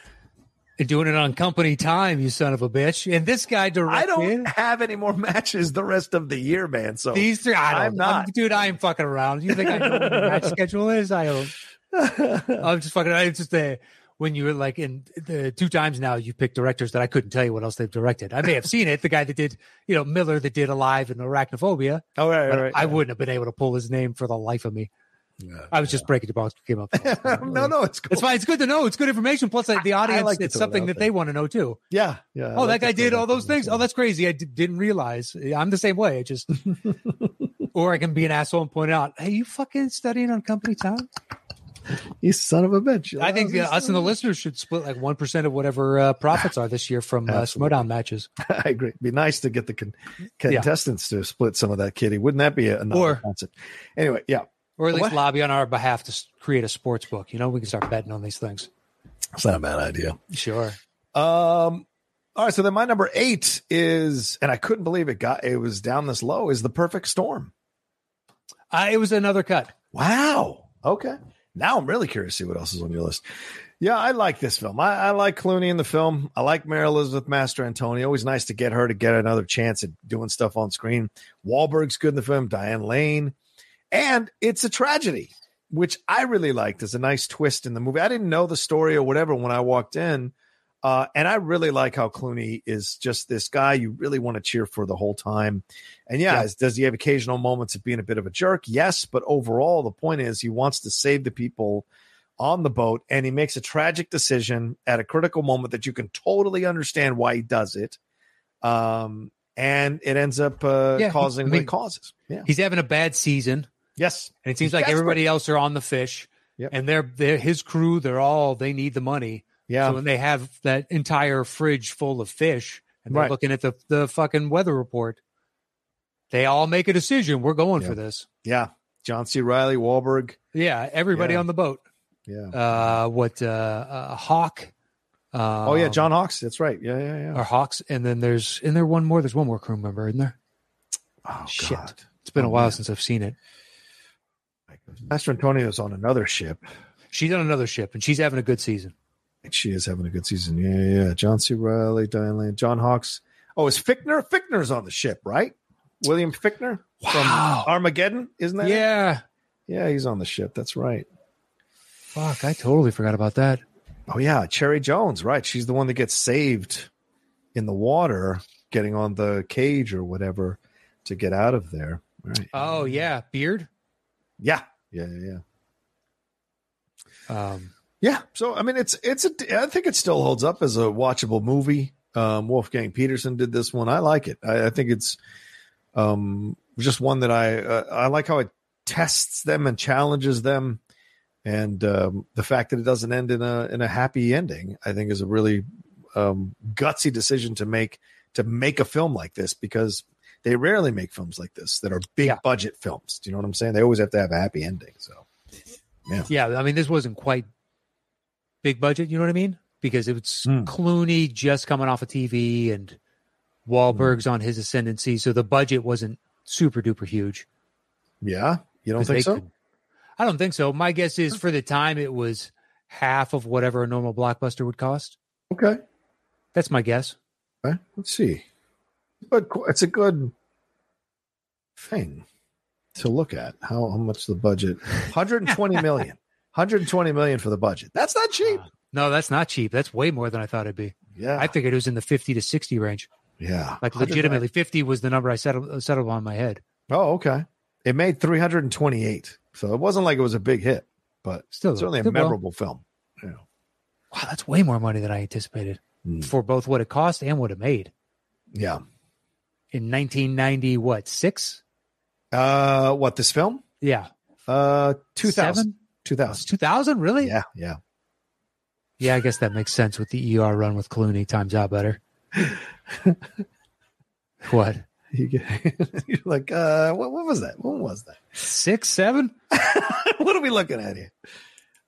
Doing it on company time, you son of a bitch. And this guy directed. I don't have any more matches the rest of the year, man. So these three. I don't, I'm not. dude. I am fucking around. You think I know what the match schedule is? I don't. I'm just fucking. It's just the when you were like in the two times now you picked directors that I couldn't tell you what else they've directed. I may have seen it. The guy that did, you know, Miller that did Alive and Arachnophobia. all right, all right. I wouldn't have been able to pull his name for the life of me. I was just breaking the box. Came up. no, no, it's cool. It's fine. It's good to know. It's good information. Plus, like, the audience, like it's it something that there. they want to know too. Yeah, yeah. Oh, like that guy did all those things. Oh, that's crazy. I d- didn't realize. I'm the same way. I just, or I can be an asshole and point out, hey, you fucking studying on company time? You son of a bitch. I think uh, us and the listeners should split like 1% of whatever uh, profits are this year from uh. Matches. I agree. It'd be nice to get the con- contestants to split some of that kitty. Wouldn't that be a, Or- concept? Anyway, yeah, Or at least What? lobby on our behalf to create a sports book. You know, we can start betting on these things. it's not a bad idea. Sure. Um, all right, so then my number eight is, and I couldn't believe it got it was down this low. Is the Perfect Storm? Uh, it was another cut. Wow. Okay. Now I'm really curious to see what else is on your list. Yeah, I like this film. I, I like Clooney in the film. I like Mary Elizabeth Mastrantonio. Always nice to get her to get another chance at doing stuff on screen. Wahlberg's good in the film. Diane Lane, and it's a tragedy, which I really liked. as a nice twist in the movie. I didn't know the story or whatever when I walked in, uh, and I really like how Clooney is just this guy you really want to cheer for the whole time. And yeah, Yeah. does he have occasional moments of being a bit of a jerk? Yes, but overall, the point is he wants to save the people on the boat, and he makes a tragic decision at a critical moment that you can totally understand why he does it. Um, and it ends up uh, Yeah, causing I what it causes. Yeah. He's having a bad season. Yes. And it seems He's like desperate. everybody else are on the fish. Yep. And they're, they're his crew, they're all they need the money. Yeah. So when they have that entire fridge full of fish and they're Right. looking at the, the fucking weather report, they all make a decision. We're going Yeah. for this. yeah. John C. Reilly, Wahlberg. Yeah, everybody Yeah. on the boat. Yeah. Uh, what uh, uh Hawk? Uh, oh yeah, John Hawkes. That's right. Yeah, yeah, yeah. or Hawkes, and then there's and there one more. There's one more crew member, isn't there? Oh shit. God. It's been a Oh, while man. since I've seen it. Mastrantonio's on another ship. She's on another ship, and she's having a good season. And she is having a good season. Yeah, yeah. John C. Reilly, Diane Lane, John Hawkes. Oh, is Fichtner? Fichtner's on the ship, right? William Fichtner Wow. from Armageddon, isn't that? it? Yeah. yeah, he's on the ship. That's right. Fuck, I totally forgot about that. Oh yeah, Cherry Jones, right? She's the one that gets saved in the water, getting on the cage or whatever to get out of there. Right. Oh yeah, Beard. yeah, yeah, yeah, yeah. Um, Yeah. So I mean, it's it's a. I think it still holds up as a watchable movie. Um, Wolfgang Petersen did this one. I like it. I, I think it's um, just one that I uh, I like how it tests them and challenges them, and um, the fact that it doesn't end in a in a happy ending. I think is a really um, gutsy decision to make to make a film like this because they rarely make films like this that are big Yeah. budget films. Do you know what I'm saying? They always have to have a happy ending. So yeah, Yeah. I mean, this wasn't quite big budget. You know what I mean? Because it was Hmm. Clooney just coming off of TV and Wahlberg's on his ascendancy, so the budget wasn't super duper huge. yeah, you don't think so? could- I don't think so. My guess is for the time it was half of whatever a normal blockbuster would cost. Okay. That's my guess. Okay, let's see. But it's a good thing to look at. How how much the budget? 120 million. 120 million for the budget. That's not cheap. No, that's not cheap. That's way more than I thought it'd be. Yeah. I figured it was in the 50 to 60 range. yeah. Like legitimately 50 was the number I settled settled on my head. Oh, okay. It made 328. So it wasn't like it was a big hit, but Still certainly a did well. memorable film. Yeah. Wow, that's way more money than I anticipated Mm. for both what it cost and what it made. Yeah. In 1990. What six? Uh, what this film? Yeah, Uh, 2000. Seven? 2000. 2000. Really? Yeah, yeah. Yeah, I guess that makes sense with the ER run with Clooney. Times out better. what? You get, you're like, uh, what, what was that? What was that? Six, seven? what are we looking at here?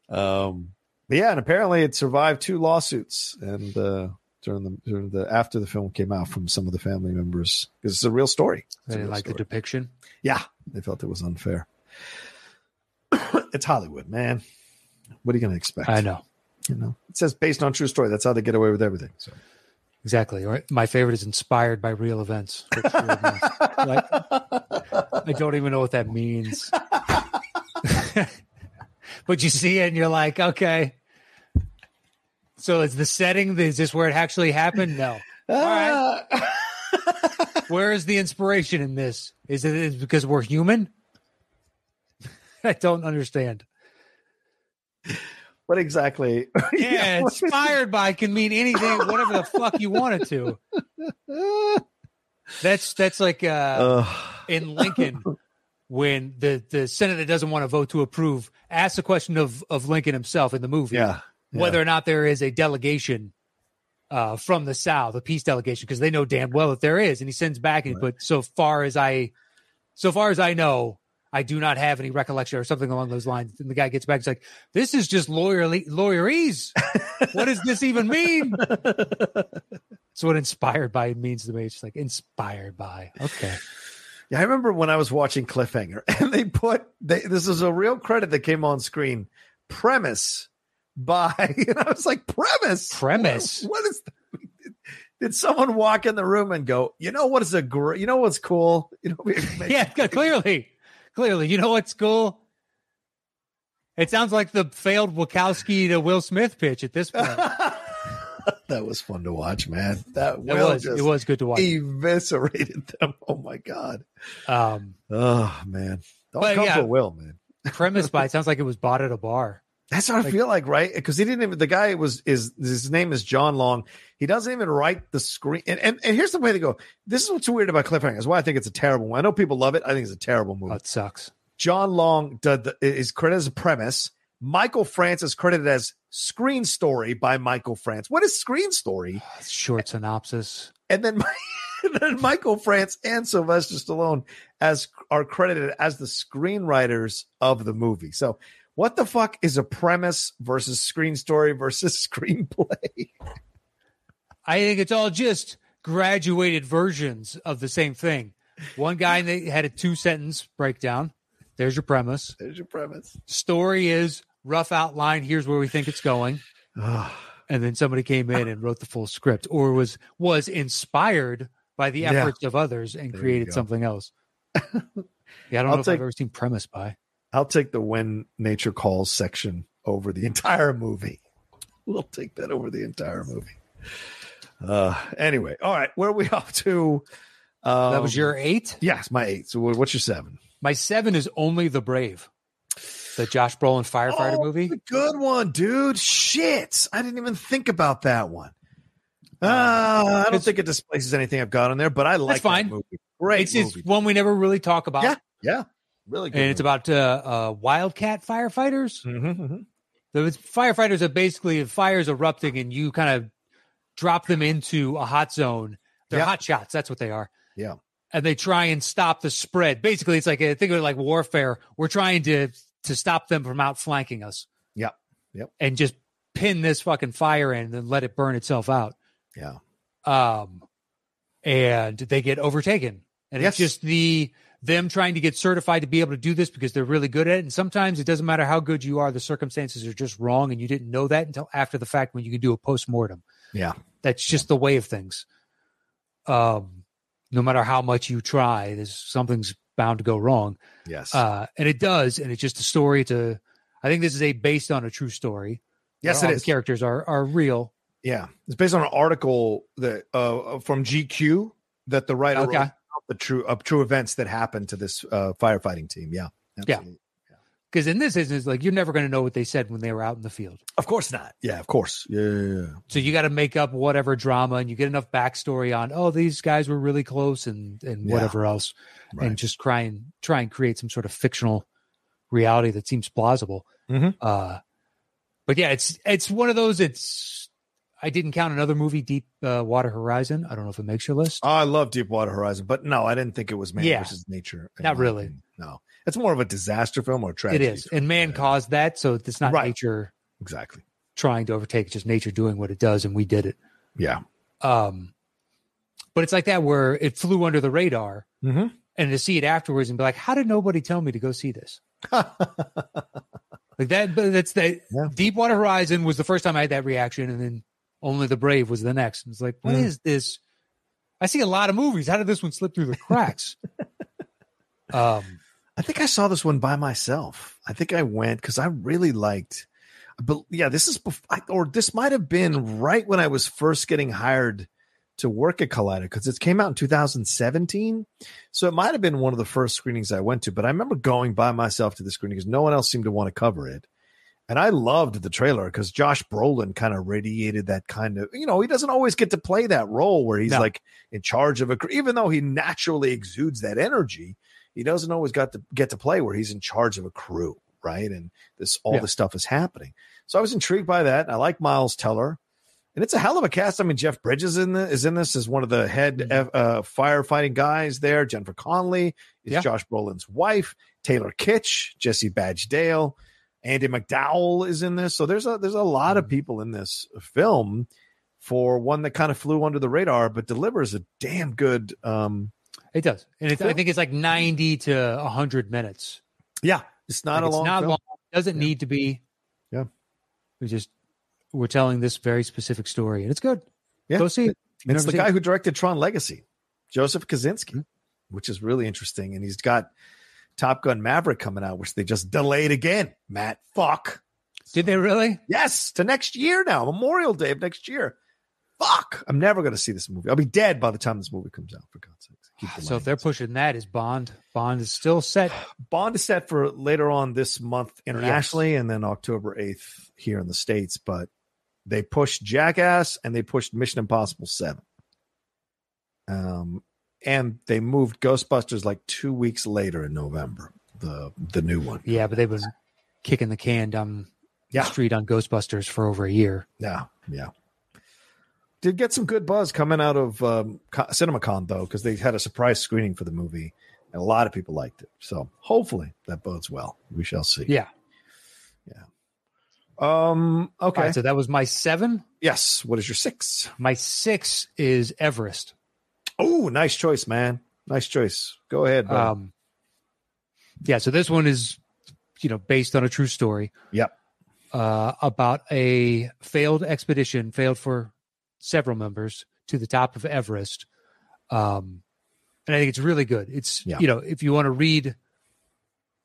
Um, but yeah, and apparently it survived two lawsuits, and uh, during the during the after the film came out from some of the family members because it's a real story. It's I a didn't real like the depiction. yeah, they felt it was unfair. it's Hollywood, man. What are you going to expect? I know You know, it says based on true story. That's how they get away with everything. So exactly. Or My favorite is inspired by real events. which really means- like, I don't even know what that means. but you see it and you're like, okay. So is the setting? Is this where it actually happened? No. right. Where is the inspiration in this? Is it because we're human? I don't understand. what exactly? Yeah, inspired by can mean anything, whatever the fuck you want it to. That's that's like uh, in Lincoln when the the senator doesn't want to vote to approve. Asks the question of of Lincoln himself in the movie, yeah, yeah. whether or not there is a delegation uh, from the South, a peace delegation, because they know damn well that there is, and he sends back and he put so far as I, so far as I know. I do not have any recollection or something along those lines. And the guy gets back. He's like, "This is just lawyerly lawyerese. what does this even mean?" so what inspired by means to me. It's like inspired by. Okay. Yeah, I remember when I was watching Cliffhanger and they put they, this is a real credit that came on screen. Premise by and I was like, premise, Premise? What, what is? That? Did someone walk in the room and go, you know what is a great, you know what's cool, you know? Yeah, clearly. Clearly. You know what's cool? It sounds like the failed Wachowski to Will Smith pitch at this point. that was fun to watch, man. That It was. It was good to watch. eviscerated them. Oh my god. Um, Oh man, don't come yeah. for Will, man. premise by it sounds like it was bought at a bar. That's what I feel like, right? Because he didn't even. The guy was is his name is John Long. He doesn't even write the screen. And and, and here's the way to go. This is what's weird about Cliffhanger. Is why I think it's a terrible one. I know people love it. I think it's a terrible movie. Oh, it sucks. John Long did the, is credited as a premise. Michael France is credited as screen story by Michael France. What is screen story? Short synopsis. And then, and then Michael France and Sylvester Stallone as are credited as the screenwriters of the movie. So, what the fuck is a premise versus screen story versus screenplay? I think it's all just graduated versions of the same thing. One guy they had a two sentence breakdown. There's your premise. There's your premise. Story is rough outline. Here's where we think it's going. And then somebody came in and wrote the full script or was was inspired by the Yeah. efforts of others and There created something else. yeah, I don't I'll know if I've ever seen premise by. I'll take the when nature calls section over the entire movie. We'll take that over the entire movie. Uh, anyway, all right, where are we off to? Um, that was your eight. yes, my eight. So, what's your seven? My seven is only the brave, the Josh Brolin firefighter Oh, movie. good one, dude. Shit, I didn't even think about that one. Uh, I don't think it displaces anything I've got on there, but I like fine. that movie. Great It's, it's one we never really talk about, Yeah, yeah, really good. and it's about uh, uh, wildcat firefighters. about The firefighters are basically if fires erupting and you kind of drop them into a hot zone. They're Yeah. hot shots. That's what they are. Yeah. And they try and stop the spread. Basically, it's like a, think of it like warfare. We're trying to to stop them from outflanking us. Yep. Yep. And just pin this fucking fire in and then let it burn itself out. yeah, Um, and they get overtaken. And Yes. it's just the them trying to get certified to be able to do this because they're really good at it. And sometimes it doesn't matter how good you are, the circumstances are just wrong, and you didn't know that until after the fact when you can do a post mortem. yeah. That's just the way of things. Um, no matter how much you try, there's something's bound to go wrong. Yes, Uh, and it does, and it's just a story to. I think this is a based on a true story. yes, it the is. characters are are real. Yeah, it's based on an article that uh, from GQ that the writer Okay. wrote the true uh, true events that happened to this uh, firefighting team. Yeah, Yeah. Because in this instance, like you're never going to know what they said when they were out in the field. Of course not. Yeah, of course. Yeah, yeah, yeah. So you got to make up whatever drama, and you get enough backstory on, oh, these guys were really close, and and Yeah. whatever else, Right. and just try and try and create some sort of fictional reality that seems plausible. Mhm. Uh, but yeah, it's it's one of those. It's I didn't count another movie, Deep uh, Water Horizon. I don't know if it makes your list. Oh, I love Deep Water Horizon, but no, I didn't think it was man Yeah. versus nature. Not really. opinion. No, it's more of a disaster film or a tragedy. It is, film. and man Yeah, caused that, so it's not Right. nature exactly. trying to overtake; it's just nature doing what it does, and we did it. Yeah. Um, but it's like that where it flew under the radar, Mm-hmm. and to see it afterwards and be like, "How did nobody tell me to go see this?" Like that. But that's the Yeah. Deepwater Horizon was the first time I had that reaction, and then Only the Brave was the next. And it's like, what is this? I see a lot of movies. How did this one slip through the cracks? um, I think I saw this one by myself. I think I went because I really liked. But yeah, this is bef- I, or this might have been right when I was first getting hired to work at Collider because it came out in 2017. So it might have been one of the first screenings I went to. But I remember going by myself to the screening because no one else seemed to want to cover it. And I loved the trailer because Josh Brolin kind of radiated that kind of, you know, he doesn't always get to play that role where he's No. like in charge of a, even though he naturally exudes that energy, he doesn't always got to get to play where he's in charge of a crew, right? And this all Yeah. this stuff is happening. So I was intrigued by that. I like Miles Teller, and it's a hell of a cast. I mean, Jeff Bridges in the, is in this as one of the head Mhm. F- uh, firefighting guys there. Jennifer Connelly is Yeah. Josh Brolin's wife. Taylor Kitsch, Jesse Badge Dale, Andie MacDowell is in this. So there's a there's a lot of Mhm. people in this film for one that kind of flew under the radar, but delivers a damn good. um it does, and it's, I think it's like ninety to hundred minutes. Yeah, it's not Like, a it's long. not long. Doesn't Yeah. need to be. Yeah. we just we're telling this very specific story, and it's good. Yeah, Go see it. It's the guy it. who directed Tron Legacy, Joseph Kosinski, Mhm. which is really interesting. And he's got Top Gun Maverick coming out, which they just delayed again. Matt, fuck. Did they really? Yes, to next year now, Memorial Day of next year. Fuck. I'm never going to see this movie. I'll be dead by the time this movie comes out, for God's sakes. Keep So if they're pushing that, is Bond? Bond is still set. Bond is set for later on this month internationally and then October 8th here in the States, but they pushed Jackass and they pushed Mission Impossible 7. Um, and they moved Ghostbusters like two weeks later in November, the the new one. Yeah, but they've been kicking the can down Yeah. the street on Ghostbusters for over a year. Yeah, yeah. Did get some good buzz coming out of um, CinemaCon though, because they had a surprise screening for the movie, and a lot of people liked it. So hopefully that bodes well. We shall see. Yeah. Yeah. Um. Okay. Right, so that was my seven. yes. What is your six? My six is Everest. Oh, nice choice, man. Nice choice. Go ahead. bro. Um, yeah, so this one is, you know, based on a true story. Yep. Uh, about a failed expedition, failed for several members to the top of Everest. Um, and I think it's really good. It's Yeah. you know, if you want to read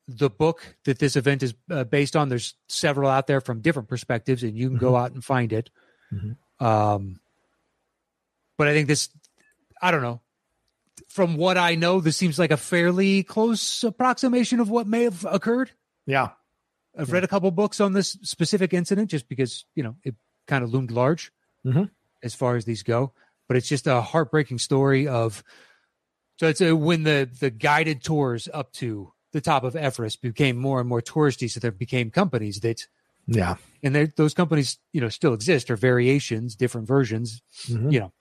the book that this event is uh, based on, there's several out there from different perspectives, and you can go out and find it. Mhm. Um, but I think this, I don't know from what I know, this seems like a fairly close approximation of what may have occurred. yeah. I've read a couple books on this specific incident just because, you know, it kind of loomed large Mhm. as far as these go. But it's just a heartbreaking story of so it's a, when the the guided tours up to the top of Everest became more and more touristy, so there became companies that Yeah. and those companies, you know, still exist or variations, different versions, Mhm. you know,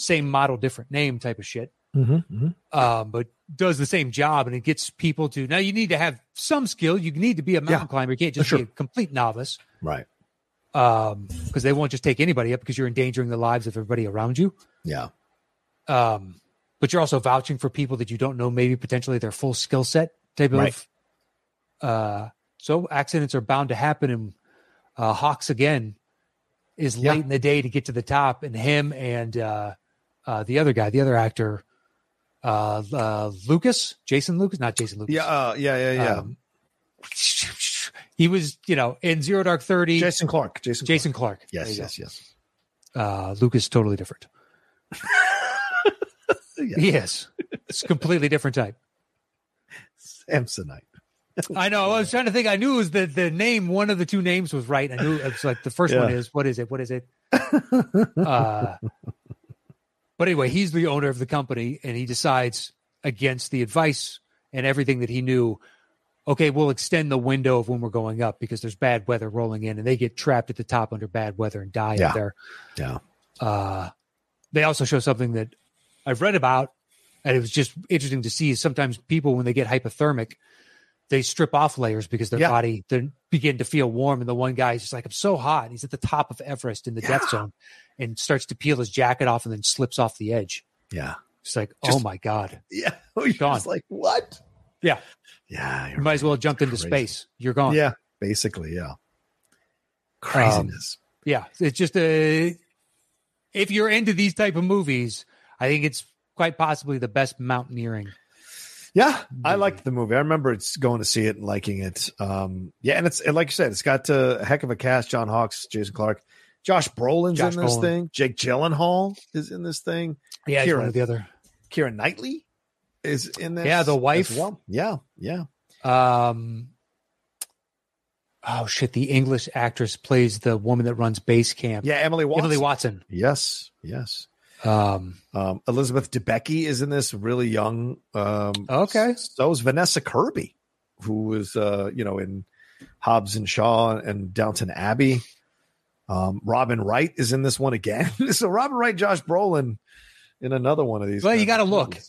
same model, different name type of shit Mhm. Mhm. um, but does the same job and it gets people to now you need to have some skill you need to be a mountain Yeah. climber you can't just Sure. be a complete novice Right. um because they won't just take anybody up because you're endangering the lives of everybody around you Yeah. um but you're also vouching for people that you don't know maybe potentially their full skill set type Right. of uh so accidents are bound to happen and uh hawkes again is Yeah. late in the day to get to the top and him and uh uh the other guy the other actor uh, uh lucas jason lucas not jason lucas Yeah. Uh, yeah. Yeah. Yeah. um, he was you know in zero dark 30 Jason Clarke. Jason. jason clarke Clarke. There Yes. you Yes. Yes. uh lucas totally different Yeah. yes it's completely different type Samsonite. I know. I was trying to think. I knew it was the the name. One of the two names was right. I knew it was like the first one is what is it? What is it? Uh, but anyway, he's the owner of the company, and he decides against the advice and everything that he knew. Okay, we'll extend the window of when we're going up because there's bad weather rolling in, and they get trapped at the top under bad weather and die Yeah. up there. Yeah. Uh, they also show something that I've read about, and it was just interesting to see. Is sometimes people, when they get hypothermic, they strip off layers because their Yeah. body they begin to feel warm. And the one guy's just like, "I'm so hot." He's at the top of Everest in the death zone, and starts to peel his jacket off, and then slips off the edge. Yeah. It's like, oh Just- oh my god, Yeah. You're Gone. like, what? Yeah. Yeah. you might as well jump into space. You're gone. Yeah. Basically, yeah. Um, Craziness. yeah. It's just a. If you're into these type of movies, I think it's quite possibly the best mountaineering. Yeah, I movie. liked the movie. I remember it's going to see it and liking it. Um, yeah, and it's and like you said, it's got a heck of a cast: John Hawkes, Jason Clarke, Josh Brolin's Josh in this Brolin. thing. Jake Gyllenhaal is in this thing. Yeah, he's Keira. one of the other. Keira Knightley is in this. Yeah, the wife. well. Yeah, yeah. Um, oh shit! The English actress plays the woman that runs base camp. Yeah, Emily Watson. Emily Watson. Yes, yes. Um, Um, Elizabeth Debicki is in this, really young. Um, Okay. So is Vanessa Kirby, who was, uh, you know, in Hobbs and Shaw and Downton Abbey. Um, Robin Wright is in this one again. so Robin Wright, Josh Brolin in another one of these. Well, you gotta look.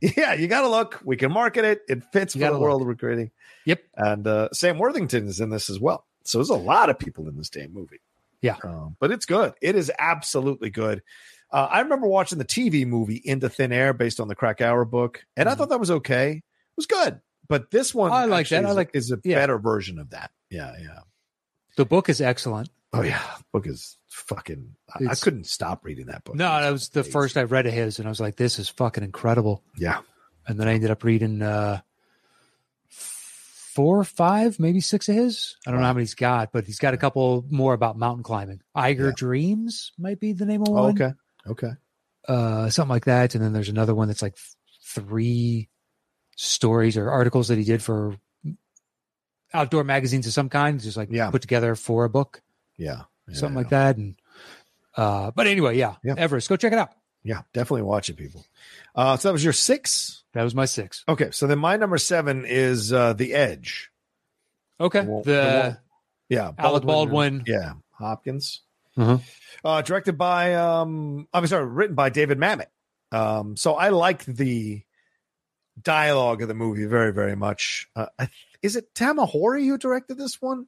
Yeah, you got to look. We can market it. It fits You for the gotta world we're creating. Yep. And uh, Sam Worthington is in this as well. So there's a lot of people in this damn movie. Yeah. Um, but it's good. It is absolutely good. Uh, I remember watching the TV movie Into Thin Air based on the Krakauer book, and I Mhm. thought that was okay. It was good. But this one I like that. I like- is a yeah. better version of that. Yeah, yeah. the book is excellent. Oh yeah, book is fucking. I, I couldn't stop reading that book. No, that was the first I read of his, and I was like, "This is fucking incredible." Yeah, And then I ended up reading uh, four, five, maybe six of his. I don't know how many he's got, but he's got a couple more about mountain climbing. Eiger Yeah. Dreams might be the name of Oh, one. okay, okay. uh, something like that. And then there's another one that's like three stories or articles that he did for outdoor magazines of some kind, just like Yeah. put together for a book, Yeah, yeah, something yeah. like that. And uh, but anyway, yeah, Yeah. Everest, go check it out. Yeah, definitely watch it, people. Uh, so that was your six. That was my six. Okay, so then my number seven is uh, The Edge. Okay, The the, the Yeah, Alec Baldwin. Yeah, Hopkins. Uh-huh. Uh, directed by, um, I'm sorry, written by David Mamet. Um, so I like the dialogue of the movie very, very much. Uh, is it Tamahori who directed this one?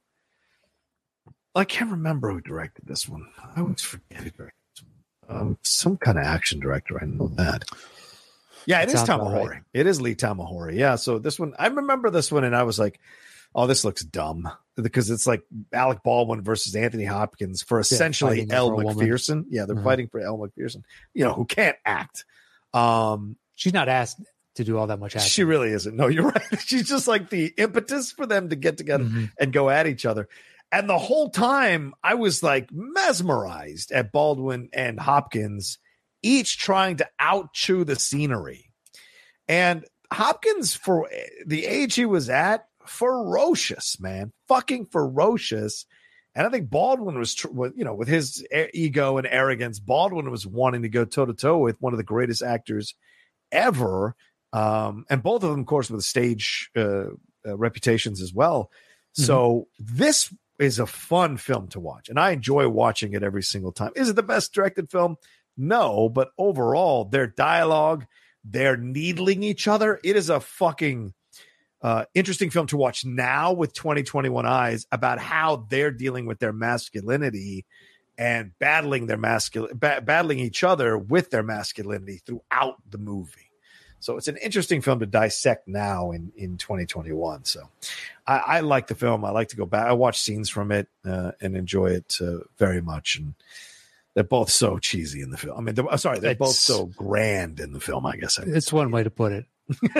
I can't remember who directed this one. I always forget who directed this one. Um, some kind of action director. I know that. Yeah, it That is Tamahori. right. It is Lee Tamahori. Yeah. So this one, I remember this one, and I was like, "Oh, this looks dumb," because it's like Alec Baldwin versus Anthony Hopkins for essentially fighting Elle for woman. Macpherson. Yeah, they're Mhm. fighting for Elle Macpherson. You know, who can't act. Um, she's not asked to do all that much action. she really isn't. No, you're right. She's just like the impetus for them to get together Mhm. and go at each other. And the whole time I was like mesmerized at Baldwin and Hopkins, each trying to out chew the scenery. And Hopkins, for the age he was at, ferocious, man, fucking ferocious. And I think Baldwin was, you know, with his ego and arrogance, Baldwin was wanting to go toe to toe with one of the greatest actors ever. Um, and both of them, of course, with stage uh, uh, reputations as well. So this is a fun film to watch, and I enjoy watching it every single time. Is it the best directed film? No, but overall, their dialogue, they're needling each other. It is a fucking uh, interesting film to watch now with 2021 eyes about how they're dealing with their masculinity and battling their masculine, ba- battling each other with their masculinity throughout the movie. So it's an interesting film to dissect now in in 2021. So I, I like the film. I like to go back. I watch scenes from it uh, and enjoy it uh, very much. And they're both so cheesy in the film. I mean, they're, sorry, they're both so grand in the film. I guess. I It's one way to put it.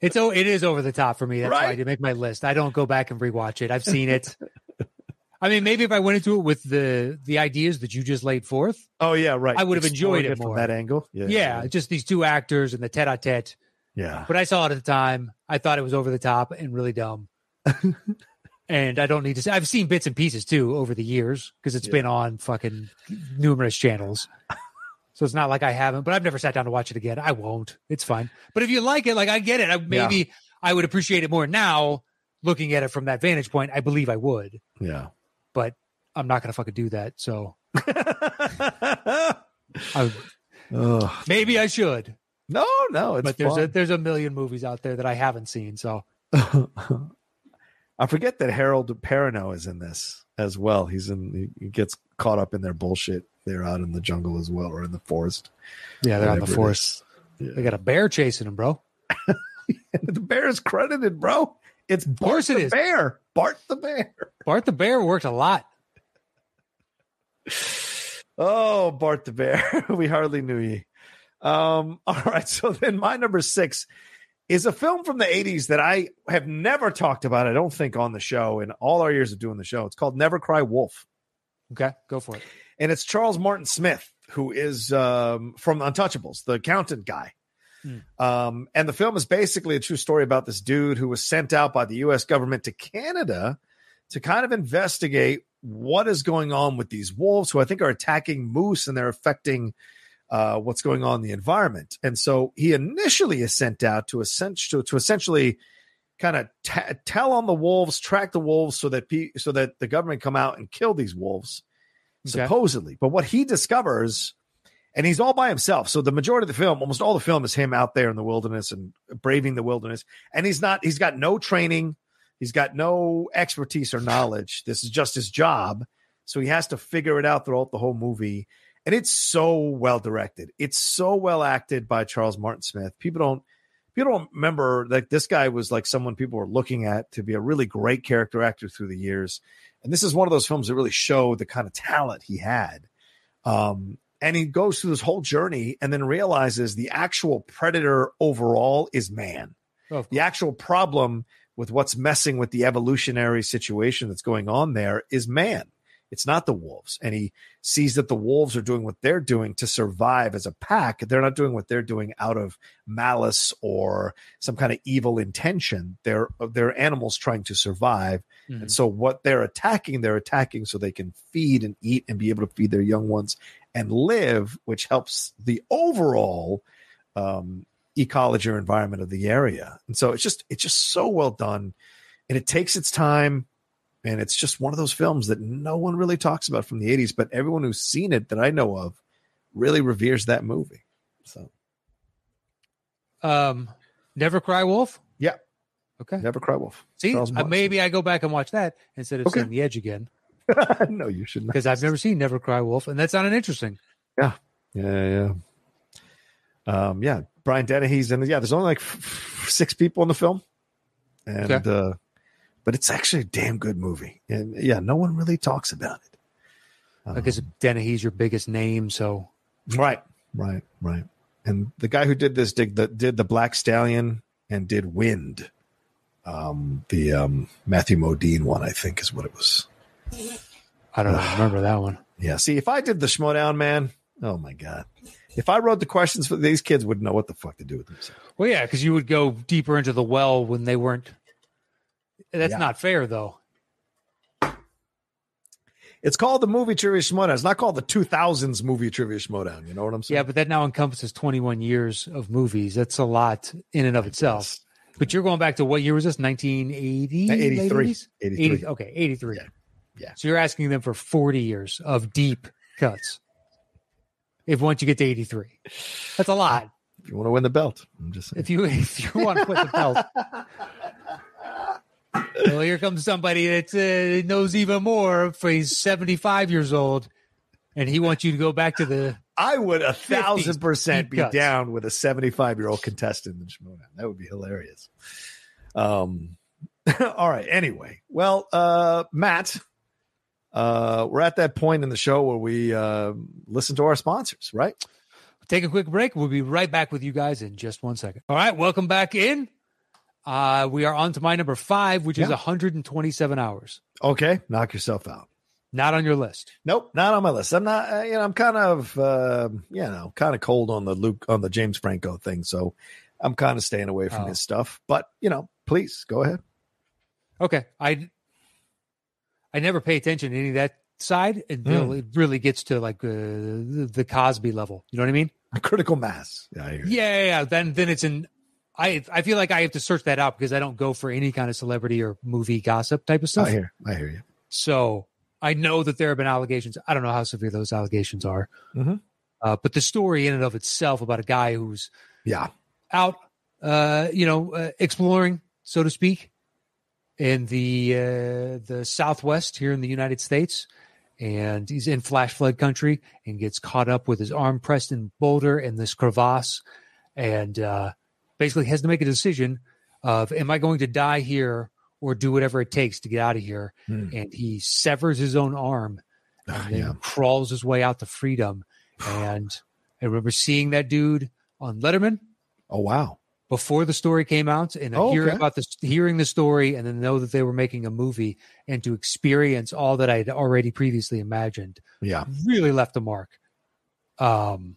it's oh, it is over the top for me. That's why I did make my list. I don't go back and rewatch it. I've seen it. I mean, maybe if I went into it with the the ideas that you just laid forth, Oh yeah, right. I would have enjoyed it from that angle. Yeah, yeah, just these two actors and the tete-a-tete. Yeah. But I saw it at the time. I thought it was over the top and really dumb. and I don't need to say I've seen bits and pieces too over the years because it's Yeah. been on fucking numerous channels. So it's not like I haven't, but I've never sat down to watch it again. I won't. It's fine. But if you like it, like I get it. I, maybe I would appreciate it more now looking at it from that vantage point. I believe I would, Yeah. but I'm not going to fucking do that. So I, maybe I should, no, no, it's but there's a, there's a million movies out there that I haven't seen. So I forget that Harold Perrineau is in this as well. He's in. He gets caught up in their bullshit. They're out in the jungle as well, or in the forest. yeah, they're on the forest. is. They got a bear chasing them, bro. the bear is credited, bro. It's Bart course it the is. bear. Bart the bear. Bart the bear worked a lot. Oh, Bart the bear. we hardly knew ye. Um, all right. So then my number six is a film from the 80s that I have never talked about, I don't think, on the show in all our years of doing the show. It's called Never Cry Wolf. Okay, go for it. And it's Charles Martin Smith, who is um, from Untouchables, the accountant guy. Hmm. Um, and the film is basically a true story about this dude who was sent out by the US government to Canada to kind of investigate what is going on with these wolves who I think are attacking moose and they're affecting uh, what's going on in the environment. And so he initially is sent out to, essentially, to essentially kind of t- tell on the wolves, track the wolves so that pe- so that the government come out and kill these wolves Okay. supposedly. But what he discovers, and he's all by himself. So the majority of the film, almost all the film, is him out there in the wilderness and braving the wilderness. And he's not. He's got no training. He's got no expertise or knowledge. This is just his job. So he has to figure it out throughout the whole movie. And it's so well directed. It's so well acted by Charles Martin Smith. People don't people don't remember like this guy was like someone people were looking at to be a really great character actor through the years. And this is one of those films that really show the kind of talent he had. Um, and he goes through this whole journey and then realizes the actual predator overall is man. Oh, The actual problem with what's messing with the evolutionary situation that's going on there is man. It's not the wolves. And he sees that the wolves are doing what they're doing to survive as a pack. They're not doing what they're doing out of malice or some kind of evil intention. They're they're animals trying to survive. Mhm. And so what they're attacking, they're attacking so they can feed and eat and be able to feed their young ones and live, which helps the overall um, ecology or environment of the area. And so it's just it's just so well done, and it takes its time, and it's just one of those films that no one really talks about from the '80s, but everyone who's seen it that I know of really reveres that movie. So Um, Never Cry Wolf. Yeah. Okay. Never Cry Wolf. See, uh, maybe I go back and watch that instead of Okay. seeing The Edge again no, you should not. because I've never seen Never Cry Wolf, and that's not an interesting Yeah, yeah. Yeah. Um, yeah, Brian Dennehy's in. it. Yeah, there's only like f- f- six people in the film, and Okay. uh, but it's actually a damn good movie. And yeah, no one really talks about it. I guess Um, Dennehy's your biggest name, so right, right, right. And the guy who did this did the did the Black Stallion and did Wind. Um, the um, Matthew Modine one, I think, is what it was. I don't remember that one. Yeah. See, if I did the Schmoedown, man, oh my god. If I wrote the questions for these kids, wouldn't know what the fuck to do with themselves. Well, yeah, because you would go deeper into the well when they weren't. That's Yeah. not fair, though. It's called the movie trivia schmoedown. It's not called the 2000s movie trivia schmoedown. You know what I'm saying? Yeah, but that now encompasses 21 years of movies. That's a lot in and of itself. But you're going back to what year was this? 1980? Uh, 83. 83. 80, okay, 83. Yeah. Yeah. So you're asking them for 40 years of deep cuts. If once you get to 83, that's a lot. If you want to win the belt, I'm just saying. If you if you want to put the belt. well, here comes somebody that uh, knows even more. For he's 75 years old, and he wants you to go back to the. I would a thousand percent be cuts. down with a 75 year old contestant in schmoedown. That would be hilarious. Um, all right. Anyway, well, uh, Matt, uh, we're at that point in the show where we uh, listen to our sponsors, right? Take a quick break. We'll be right back with you guys in just one second. All right, welcome back in. Uh, we are on to my number five, which is 127 hours. Okay, knock yourself out. Not on your list. Nope, not on my list. I'm not. Uh, you know, I'm kind of, uh, you know, kind of cold on the Luke on the James Franco thing. So I'm kind of staying away from Oh. his stuff. But you know, please go ahead. Okay, I I never pay attention to any of that side until it really gets to like uh, the, Cosby level. You know what I mean? Critical mass. Yeah. Yeah, yeah, yeah. Then then it's an I I feel like I have to search that out because I don't go for any kind of celebrity or movie gossip type of stuff. I hear. I hear you. So I know that there have been allegations. I don't know how severe those allegations are, Mhm. uh, but the story in and of itself about a guy who's Yeah. out, uh, you know, uh, exploring, so to speak, in the uh, the Southwest here in the United States, and he's in flash flood country and gets caught up with his arm pressed in boulder in this crevasse, and uh, basically has to make a decision of am I going to die here or do whatever it takes to get out of here, Hmm. and he severs his own arm and then Yeah. crawls his way out to freedom. And I remember seeing that dude on Letterman Oh wow. before the story came out and Oh, hear okay. about this hearing the story and then know that they were making a movie and to experience all that I had already previously imagined Yeah. really left a mark. Um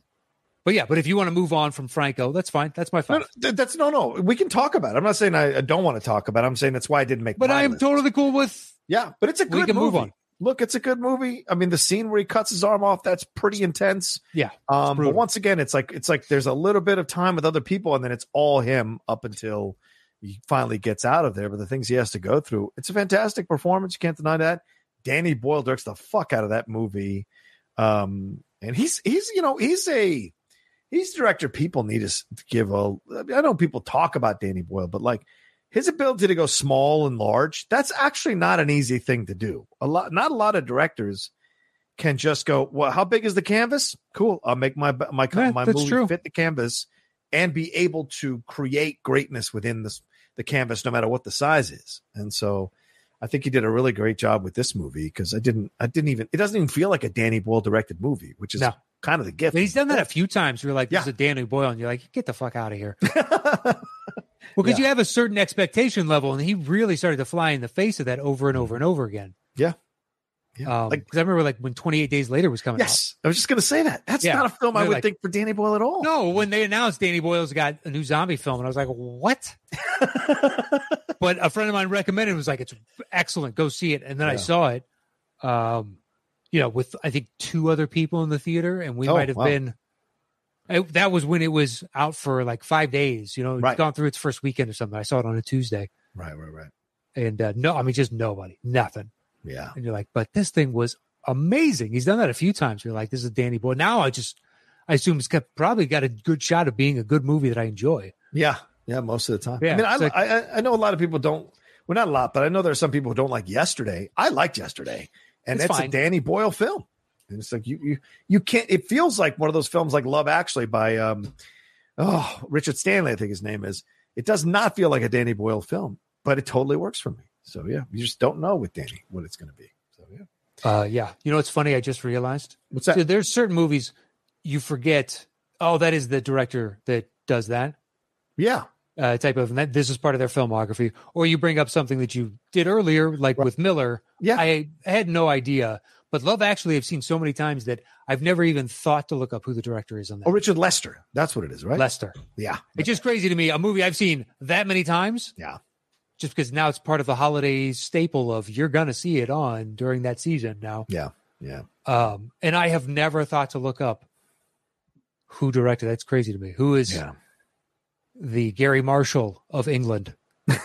but yeah, but if you want to move on from Franco, that's fine. That's my fine. no, that's no, no. We can talk about it. I'm not saying I, I don't want to talk about it. I'm saying that's why I didn't make. But I am list. totally cool with Yeah, but it's a We good can movie. move on. Look, it's a good movie. I mean, the scene where he cuts his arm off, that's pretty intense. Yeah, Um, but once again, it's like it's like there's a little bit of time with other people, and then it's all him up until he finally gets out of there. But the things he has to go through, it's a fantastic performance. You can't deny that. Danny Boyle directs the fuck out of that movie. Um, and he's he's you know he's a he's director people need to give a I know people talk about Danny Boyle, but like his ability to go small and large, that's actually not an easy thing to do. A lot not a lot of directors can just go, well, how big is the canvas? Cool. I'll make my my Yeah, my movie true. fit the canvas and be able to create greatness within this the canvas no matter what the size is. And so I think he did a really great job with this movie because I didn't I didn't even it doesn't even feel like a Danny Boyle directed movie, which is No. Kind of the gift. But he's done that a few times. You're like, this Yeah. is a Danny Boyle, and you're like, get the fuck out of here. Well, because Yeah. you have a certain expectation level, and he really started to fly in the face of that over and over and over again. Yeah. Yeah. Um, like 'cause I remember like when 28 Days Later was coming yes, I was just gonna say that. That's Yeah. not a film I would like- think for Danny Boyle at all. No, when they announced Danny Boyle's got a new zombie film, and I was like, what? But a friend of mine recommended it was like, it's excellent. Go see it. And then I saw it, um, you know, with I think two other people in the theater, and we Oh, might have wow. been. it- that was when it was out for like five days. You know, it's Right. gone through its first weekend or something. I saw it on a Tuesday, right, right, right. and uh, no, I mean just nobody, nothing. Yeah. and you're like, but this thing was amazing. He's done that a few times. You're like, this is Danny Boy. Now I just, I assume it's got, probably got a good shot of being a good movie that I enjoy. Yeah. Yeah, most of the time. Yeah, I mean, I, like- I I know a lot of people don't well not a lot, but I know there are some people who don't like yesterday. I liked yesterday. And It's it's, a. Danny Boyle film. And it's like you you you can't it feels like one of those films like Love Actually by um oh Richard Stanley, I think his name is. It does not feel like a Danny Boyle film, but it totally works for me. So yeah, you just don't know with Danny what it's gonna be. So yeah. Uh, yeah. You know, it's funny. I just realized What's that? so there's certain movies you forget. Oh, that is the director that does that yeah. Uh, type of, and that, this is part of their filmography. Or you bring up something that you did earlier, like Right. with Miller. Yeah. I had no idea, but Love Actually, I've seen so many times that I've never even thought to look up who the director is on that. Oh, Richard Lester. That's what it is, right? Lester. yeah. It's just crazy to me. A movie I've seen that many times. Yeah. Just because now it's part of the holiday staple of you're gonna see it on during that season now. Yeah. Yeah. Um, and I have never thought to look up who directed. That's crazy to me. Who is Yeah. The Garry Marshall of England?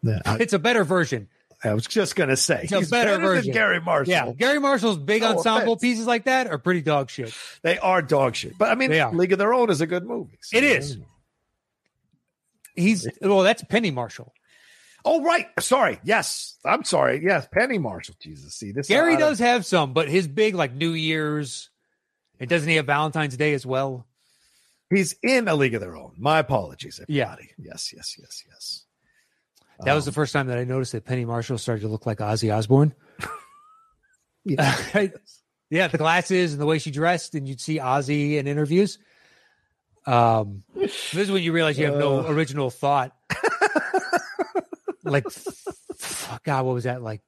Yeah. I, It's a better version. I was just gonna say It's a he's better better, than. Garry Marshall. Yeah, Garry Marshall's big No ensemble offense. pieces like that are pretty dog shit. They are dog shit. But I mean, League of Their Own is a good movie. So- It is. He's well, that's Penny Marshall. Oh, right. Sorry. Yes. I'm sorry. Yes. Penny Marshall. Jesus. See, this Garry does have some, but his big like New Year's. And doesn't he have Valentine's Day as well? He's in a League of Their Own. My apologies, Yeah. Yes, yes, yes, yes. That was Um, the first time that I noticed that Penny Marshall started to look like Ozzy Osbourne. yeah. yeah, the glasses and the way she dressed, and you'd see Ozzy in interviews. Um, this is when you realize you have no Uh. original thought. like, f- God, what was that? Like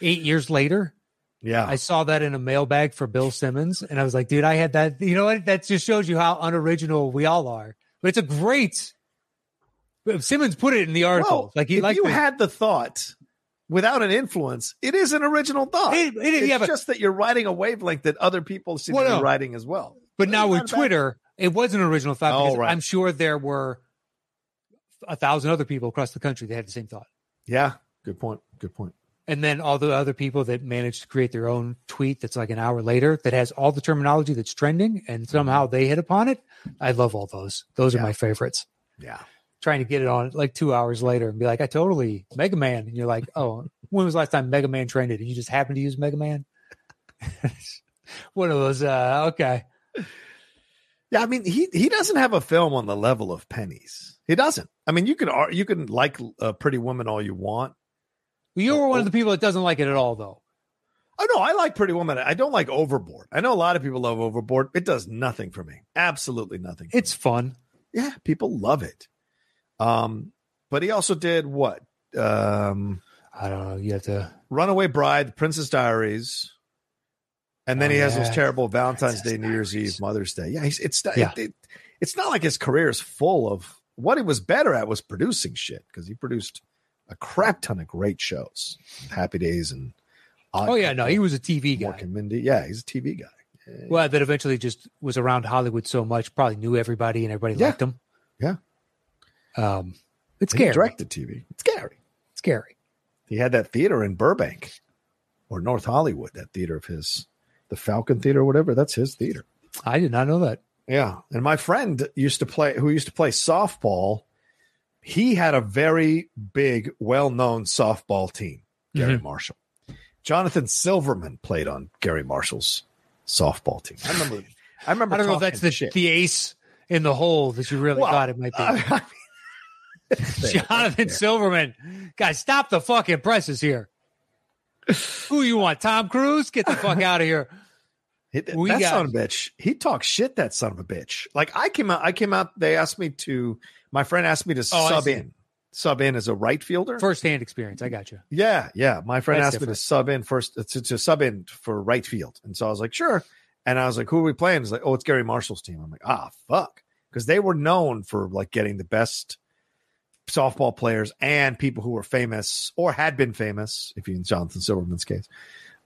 eight years later, yeah. I saw that in a mailbag for Bill Simmons, and I was like, dude, I had that. You know what? That just shows you how unoriginal we all are. but it's a great. Simmons put it in the article. Well, like he you the- had the thought without an influence, it is an original thought. It- it- it's yeah, but- just that you're riding a wavelength that other people seem Well, to be no. riding as well. But now with not bad. Twitter, it was an original thought. Oh, because right. I'm sure there were a thousand other people across the country that had the same thought. Yeah, good point. Good point. And then all the other people that managed to create their own tweet that's like an hour later that has all the terminology that's trending and somehow they hit upon it. I love all those. Those are Mm-hmm. My favorites. Yeah. Trying to get it on like two hours later and be like, I totally Mega Man. And you're like, oh, when was the last time Mega Man trended? And you just happen to use Mega Man? One of those, uh, okay. Yeah, I mean, he he doesn't have a film on the level of pennies. He doesn't. I mean, you can you can like a Pretty Woman all you want. You were Oh. one of the people that doesn't like it at all, though. Oh no, I like Pretty Woman. I don't like Overboard. I know a lot of people love Overboard. It does nothing for me. Absolutely nothing. It's fun. yeah, people love it. Um, but he also did what? Um, I don't know. You have to. Runaway Bride, Princess Diaries, and then Oh, he has yeah. those terrible Valentine's Princess Day, New Year's Eve, Mother's Day. Yeah, he's, it's Yeah. It, it- it's not like his career is full of what he was better at was producing shit because he produced a crap ton of great shows, Happy Days and Odd Oh yeah, no, he was a TV guy. Mork and Mindy. Yeah, he's a TV guy. Yeah. Well, that eventually just was around Hollywood so much, probably knew everybody and everybody Yeah. liked him. Yeah. Um, it's He scary. directed TV. It's scary. It's scary. He had that theater in Burbank or North Hollywood, that theater of his, the Falcon Theater or whatever. That's his theater. I did not know that. Yeah, and my friend used to play who used to play softball. He had a very big, well-known softball team, Garry mm-hmm. Marshall. Jonathan Silverman played on Garry Marshall's softball team. I remember. I remember. I don't know if that's the shit. the ace in the hole that you really Well, thought it might be. I mean, Jonathan. Silverman, guys, stop the fucking presses here. Who you want? Tom Cruise? Get the fuck out of here. He- We that got- son of a bitch. He talks shit. That son of a bitch. Like I came out. I came out. They asked me to. My friend asked me to Oh, sub in. Sub in as a right fielder. First hand experience. I got you. Yeah, yeah. My friend That's asked me to sub in first to, to sub in for right field, and so I was like, sure. And I was like, who are we playing? He's like, oh, it's Garry Marshall's team. I'm like, ah, fuck, because they were known for like getting the best softball players and people who were famous or had been famous, if you in Jonathan Silverman's case.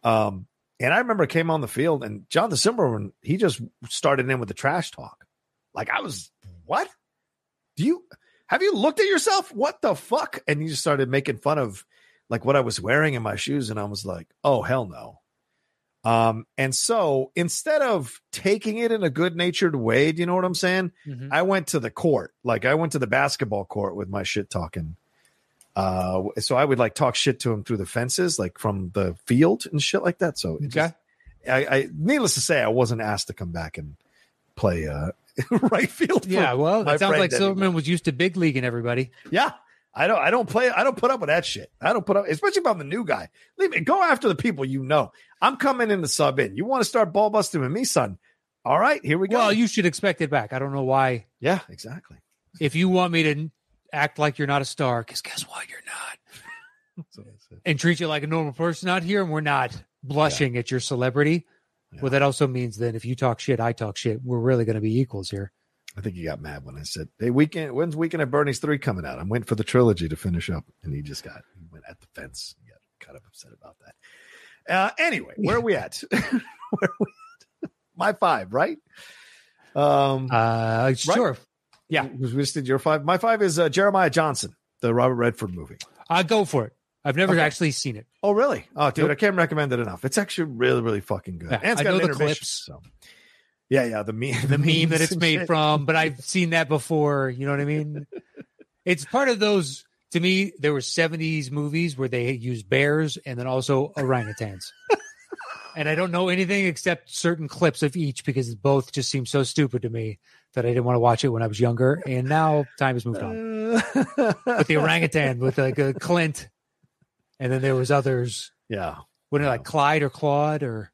Um, and I remember I came on the field and Jonathan Silverman, he just started in with the trash talk. Like I was, what? Do you have you looked at yourself? What the fuck? And he just started making fun of like what I was wearing in my shoes, and I was like, oh hell no. Um, and so instead of taking it in a good natured way, do you know what I'm saying? Mhm. I went to the court, like I went to the basketball court with my shit talking. Uh, so I would like talk shit to him through the fences, like from the field and shit like that. So Okay. just- I, I, needless to say, I wasn't asked to come back and play uh, right field. Yeah, well, it sounds like Silverman anymore. was used to big league and everybody. Yeah. I don't I don't play I don't put up with that shit. I don't put up especially if I'm the new guy. Leave me go after the people you know. I'm coming in the sub in. You want to start ball busting with me, son? All right, here we go. Well, you should expect it back. I don't know why. yeah, exactly. If you want me to act like you're not a star, because guess what? You're not. So that's it. And treat you like a normal person out here, and we're not blushing at your celebrity. Yeah. Well, that also means that if you talk shit, I talk shit. We're really going to be equals here. I think he got mad when I said, "Hey, weekend. When's weekend at Bernie's three coming out?" I'm waiting for the trilogy to finish up, and he just got he went at the fence. He got kind of upset about that. Uh, anyway, where are we at? where are we at? My five, right? Um, Uh, sure. Yeah. we just did your five. My five is uh, Jeremiah Johnson, the Robert Redford movie. I'll go for it. I've never Okay. actually seen it. Oh, really? Oh, dude, Nope. I can't recommend it enough. It's actually really, really fucking good. Yeah, and it's I got know the clips. So. Yeah, yeah, the meme, The meme that it's made shit. from, but I've seen that before. You know what I mean? it's part of those. To me, there were '70s movies where they used bears and then also orangutans. and I don't know anything except certain clips of each because both just seem so stupid to me that I didn't want to watch it when I was younger. And now time has moved on. With the orangutan, with like a Clint, and then there was others. yeah, What like Clyde or Claude or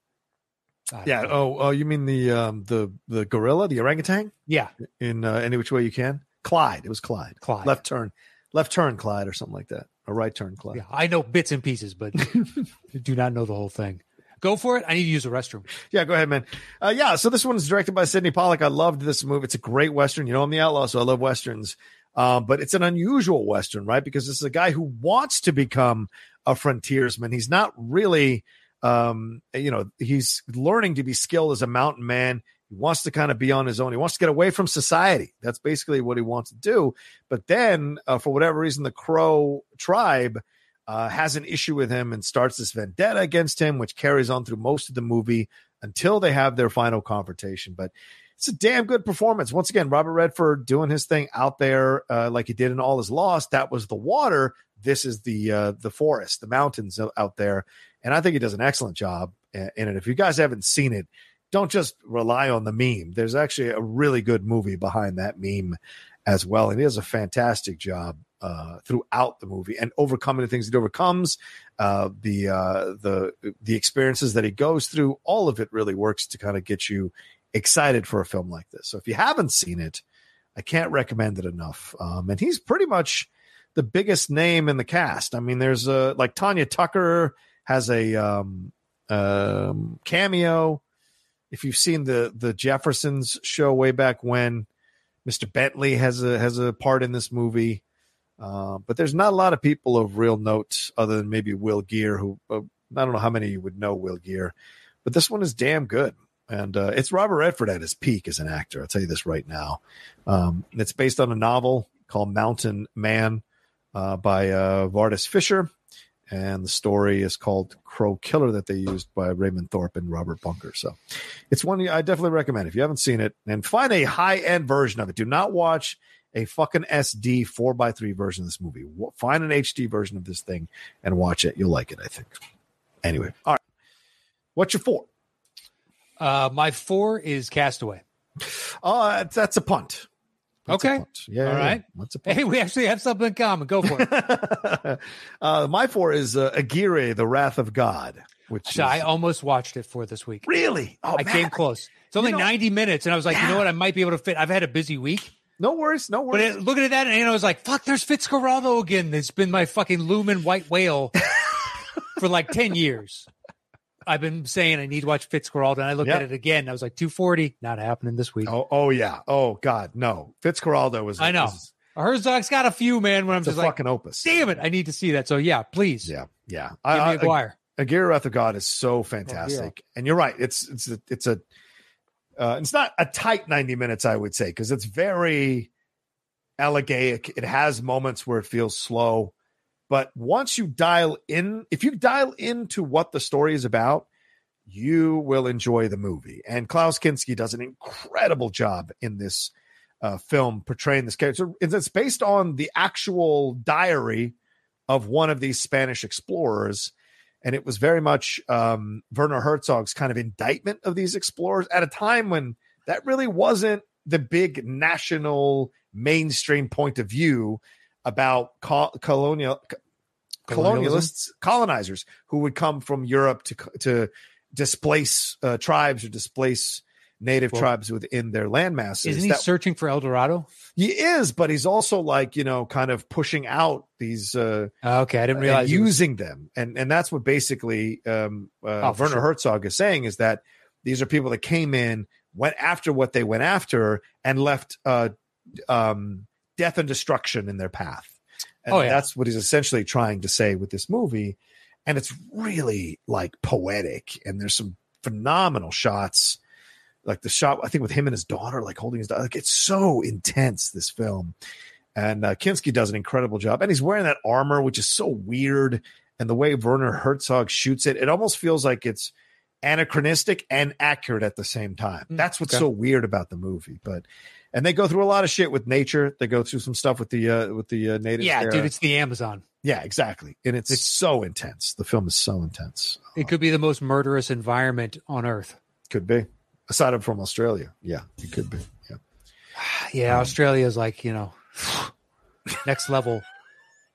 yeah. know. Oh, oh, you mean the um the the gorilla, the orangutan yeah, in uh, any which way you can? Clyde. It was Clyde. Clyde. Left turn, left turn, Clyde, or something like that. A right turn, Clyde. Yeah, I know bits and pieces, but do not know the whole thing. go for it. I need to use the restroom. Yeah, go ahead, man. Uh, yeah, so this one's directed by Sydney Pollack. I loved this movie. It's a great western. You know, I'm the outlaw, so I love westerns. Um, but it's an unusual western, right? Because this is a guy who wants to become a frontiersman. He's not really, um, you know, he's learning to be skilled as a mountain man. He wants to kind of be on his own. He wants to get away from society. That's basically what he wants to do. But then, uh, for whatever reason, the Crow tribe uh, has an issue with him and starts this vendetta against him, which carries on through most of the movie until they have their final confrontation. But it's a damn good performance. Once again, Robert Redford doing his thing out there, uh, like he did in All Is Lost. That was the water. This is the uh, the forest, the mountains out there, and I think he does an excellent job in it. If you guys haven't seen it, don't just rely on the meme. There's actually a really good movie behind that meme as well, and he does a fantastic job uh, throughout the movie and overcoming the things he overcomes, uh, the uh, the the experiences that he goes through. All of it really works to kind of get you excited for a film like this. So if you haven't seen it, I can't recommend it enough. Um, and he's pretty much the biggest name in the cast. I mean, there's a like Tanya Tucker has a um, um, cameo. If you've seen the the Jeffersons show way back when, Mr. Bentley has a has a part in this movie. Uh, but there's not a lot of people of real note other than maybe Will Geer, who uh, I don't know how many you would know Will Geer, but this one is damn good. And uh, it's Robert Redford at his peak as an actor. I'll tell you this right now. Um, it's based on a novel called Mountain Man uh, by uh, Vardis Fisher. And the story is called Crow Killer that they used by Raymond Thorpe and Robert Bunker. So it's one I definitely recommend if you haven't seen it and find a high end version of it. Do not watch a fucking SD 4x3 version of this movie. Find an HD version of this thing and watch it. You'll like it, I think. Anyway, all right. What's your four? Uh, my four is Castaway. Uh, that's a punt. That's okay. Yeah. All right. Hey, we actually have something in common. Go for it. uh, my four is uh, Aguirre, The Wrath of God. Which so is, I almost watched it for this week. really, oh, I man. came close. It's only know- 90 minutes, and I was like, you know what? I might be able to fit. I've had a busy week, No worries, no but worries. it, looking at that, and I was like, fuck, there's Fitzcarraldo again. It's been my fucking lumen white whale for like 10 years. I've been saying I need to watch Fitzcarraldo, and I looked Yep. at it again. And I was like, 240, not happening this week. oh, oh yeah. Oh God, no. Fitzcarraldo was. I know. was- Herzog's got a few, man, when I'm It's a just like, fucking opus. damn it, I need to see that. So yeah, please. Yeah, yeah. Give I, me I, Aguirre. Aguirre Wrath of God is so fantastic, and you're right. It's it's a, it's a uh, it's not a tight 90 minutes, I would say, because it's very elegaic. It has moments where it feels slow, but once you dial in, if you dial into what the story is about, you will enjoy the movie. And Klaus Kinski does an incredible job in this uh, film portraying this character. It's based on the actual diary of one of these Spanish explorers. And it was very much um, Werner Herzog's kind of indictment of these explorers at a time when that really wasn't the big national mainstream point of view about co- colonial colonialists, colonizers who would come from Europe to to displace uh, tribes or displace native Well, tribes within their landmasses. Isn't he That- searching for El Dorado? he is, but he's also like you know, kind of pushing out these uh, Uh, okay, I didn't realize. he was- using them, and and that's what basically um, uh, Oh, Werner sure. Herzog is saying is that these are people that came in, went after what they went after, and left uh, um, death and destruction in their path. And Oh, yeah. that's what he's essentially trying to say with this movie, and it's really like poetic, and there's some phenomenal shots. Like the shot, I think with him and his daughter, like holding his daughter, like it's so intense. This film, and uh, Kinski does an incredible job. And he's wearing that armor, which is so weird. And the way Werner Herzog shoots it, it almost feels like it's anachronistic and accurate at the same time. Hmm, That's what's okay. so weird about the movie. But and they go through a lot of shit with nature. They go through some stuff with the uh, with the uh, natives. yeah, there. dude, it's the Amazon. yeah, exactly. And it's, It's- so intense. The film is so intense. It could be the most murderous environment on Earth. Could be aside from Australia. Yeah, it could be. Yeah. Yeah, Um, Australia is like you know next level.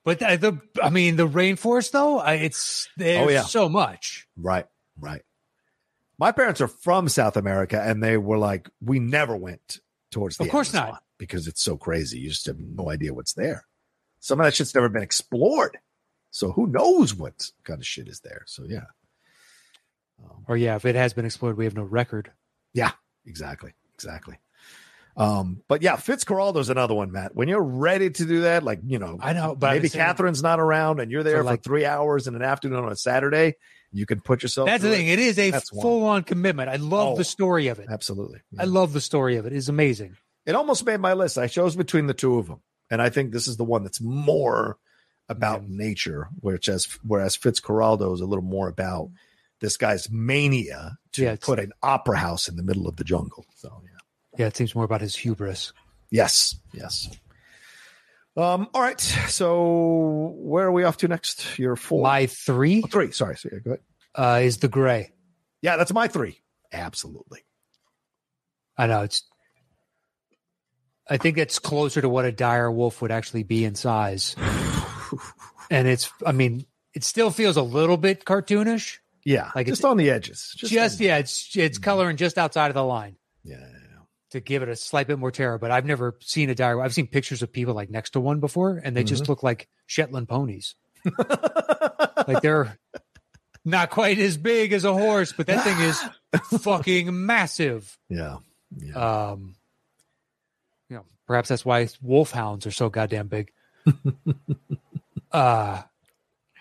But the, the I mean the rainforest though, I, it's there's Oh, yeah. so much. Right, right. My parents are from South America, and they were like, "We never went towards the Of course Amazon not. because it's so crazy. You just have no idea what's there. Some of that shit's never been explored, so who knows what kind of shit is there? So yeah, Um, Or yeah, if it has been explored, we have no record. Yeah, exactly, exactly. Um, but yeah, Fitzcarraldo's another one, Matt. When you're ready to do that, like you know, I know, but maybe Catherine's not around and you're there For, for like- three hours in an afternoon on a Saturday, you can put yourself. That's the thing. It. It is a full on commitment. I love Oh. the story of it. Absolutely, I love the story of it. It's amazing. it almost made my list. I chose between the two of them, and I think this is the one that's more about Yeah. nature, which as whereas Fitzcarraldo is a little more about this guy's mania to Yeah, put an opera house in the middle of the jungle. So yeah. Yeah, it seems more about his hubris. Yes, yes. Um, all right. So where are we off to next? Your four, My three Oh, three. Sorry, sorry. Go ahead. uh, is the gray. Yeah, that's my three. Absolutely. I know it's. I think it's closer to what a dire wolf would actually be in size, and it's. I mean, it still feels a little bit cartoonish. Yeah, Like just it's- on the edges. Just, on- yeah, it's it's coloring just outside of the line yeah, yeah, to give it a slight bit more terror. But I've never seen a dire. I've seen pictures of people like next to one before, and they just look like Shetland ponies. Like they're not quite as big as a horse, but that thing is fucking massive. yeah, yeah. Um, you know, perhaps that's why wolfhounds are so goddamn big. uh,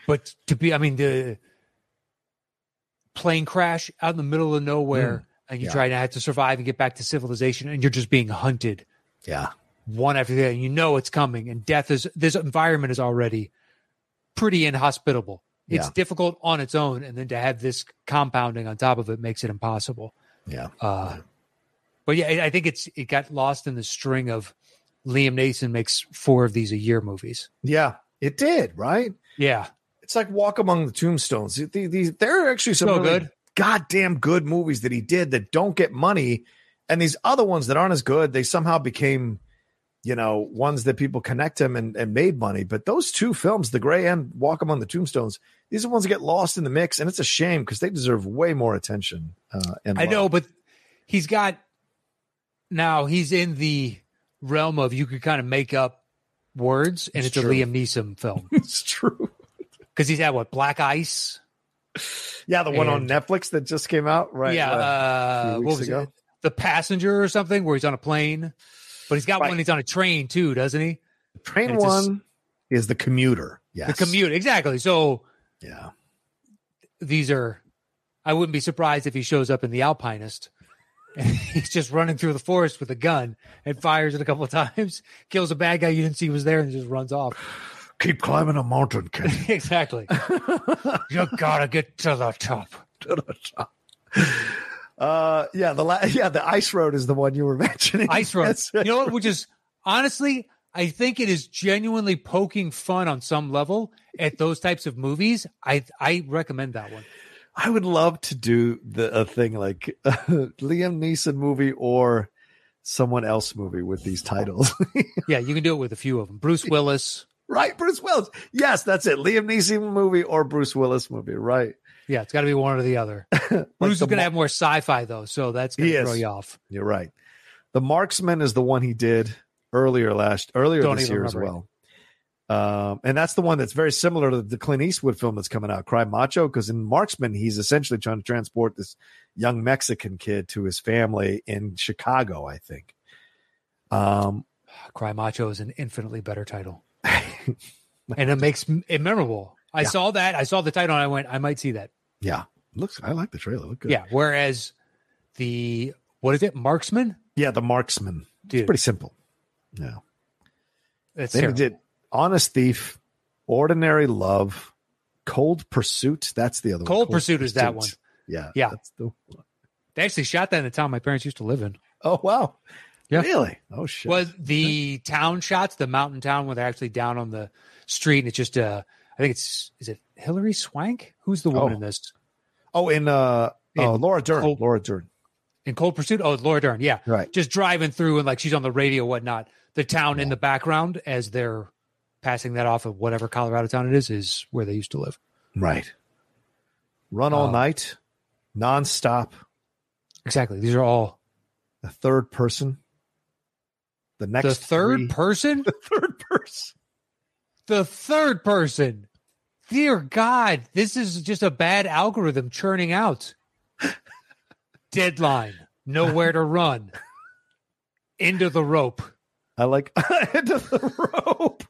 but to be, I mean, the plane crash out in the middle of nowhere, and you yeah. try to have to survive and get back to civilization, and you're just being hunted yeah. one after the other. And you know it's coming, and death is this environment is already pretty inhospitable. It's Yeah. difficult on its own, and then to have this compounding on top of it makes it impossible. Yeah. Uh, but yeah, I think it's it got lost in the string of Liam Neeson makes four of these a year movies. Yeah. It did, right? Yeah, It's like Walk Among the Tombstones. The- These there are actually some So really good. Goddamn good movies that he did that don't get money, and these other ones that aren't as good, they somehow became, you know, ones that people connect him and, and made money. But those two films, The Gray and Walk Among the Tombstones, these are ones that get lost in the mix, and it's a shame because they deserve way more attention. Uh, and I love. know, but he's got now he's in the realm of you could kind of make up words, and It's it's, a Liam Neeson film it's true. because he's had what Black Ice, Yeah, the one on Netflix that just came out, right? yeah, uh, uh, what was ago. it, The Passenger or something, where he's on a plane, but he's got Right. one he's on a train too, doesn't he? The train and one is the commuter. Yes, The commute, exactly. So Yeah, these are I wouldn't be surprised if he shows up in the Alpinist and he's just running through the forest with a gun and fires it a couple of times, kills a bad guy you didn't see was there and just runs off. Keep climbing a mountain, kid. exactly. you gotta get to the top. to the top. Uh, yeah, the la- yeah, the ice road is the one you were mentioning. Ice Road. Yes. You know what? Which is honestly, I think it is genuinely poking fun on some level at those types of movies. I I recommend that one. I would love to do the a thing like uh, Liam Neeson movie or someone else movie with these titles. Yeah, you can do it with a few of them. Bruce Willis. Right, Bruce Willis. Yes, that's it. Liam Neeson movie or Bruce Willis movie. Right. Yeah, it's got to be one or the other. Bruce is going to have more sci-fi though, so that's going to throw you off. You're right. The Marksman is the one he did earlier last earlier Don't this year as well. Um, and that's the one that's very similar to the Clint Eastwood film that's coming out, Cry Macho, because in Marksman he's essentially trying to transport this young Mexican kid to his family in Chicago, I think. Um, Cry Macho is an infinitely better title, and it makes it memorable. I Yeah. saw that. I saw the title, and I went, I might see that. yeah, looks. I like the trailer. Look good. Yeah. Whereas the what is it, Marksman? yeah, the Marksman. Dude, It's pretty simple. Yeah. that's Then he terrible. did Honest Thief, Ordinary Love, Cold Pursuit. That's the other one. Cold Pursuit is that one. Yeah. Yeah. That's the They actually shot that in the town my parents used to live in. Oh wow. Yeah. Really? Oh shit. Was the town shots, the mountain town where they're actually down on the street, and it's just uh I think it's is it Hilary Swank? Who's the woman Oh. in this? oh, in uh oh In Laura Dern. Cold- Laura Dern. In Cold Pursuit? Oh, Laura Dern, yeah. Right. Just driving through and like she's on the radio, whatnot. The town in the background as they're passing that off of whatever Colorado town it is, is where they used to live. Right. Run all Oh. night, nonstop, Exactly. These are all the third person. The next the third three- person? the third person. the third person. Dear God, this is just a bad algorithm churning out. Deadline. Nowhere to run. Into the rope. I like into the rope.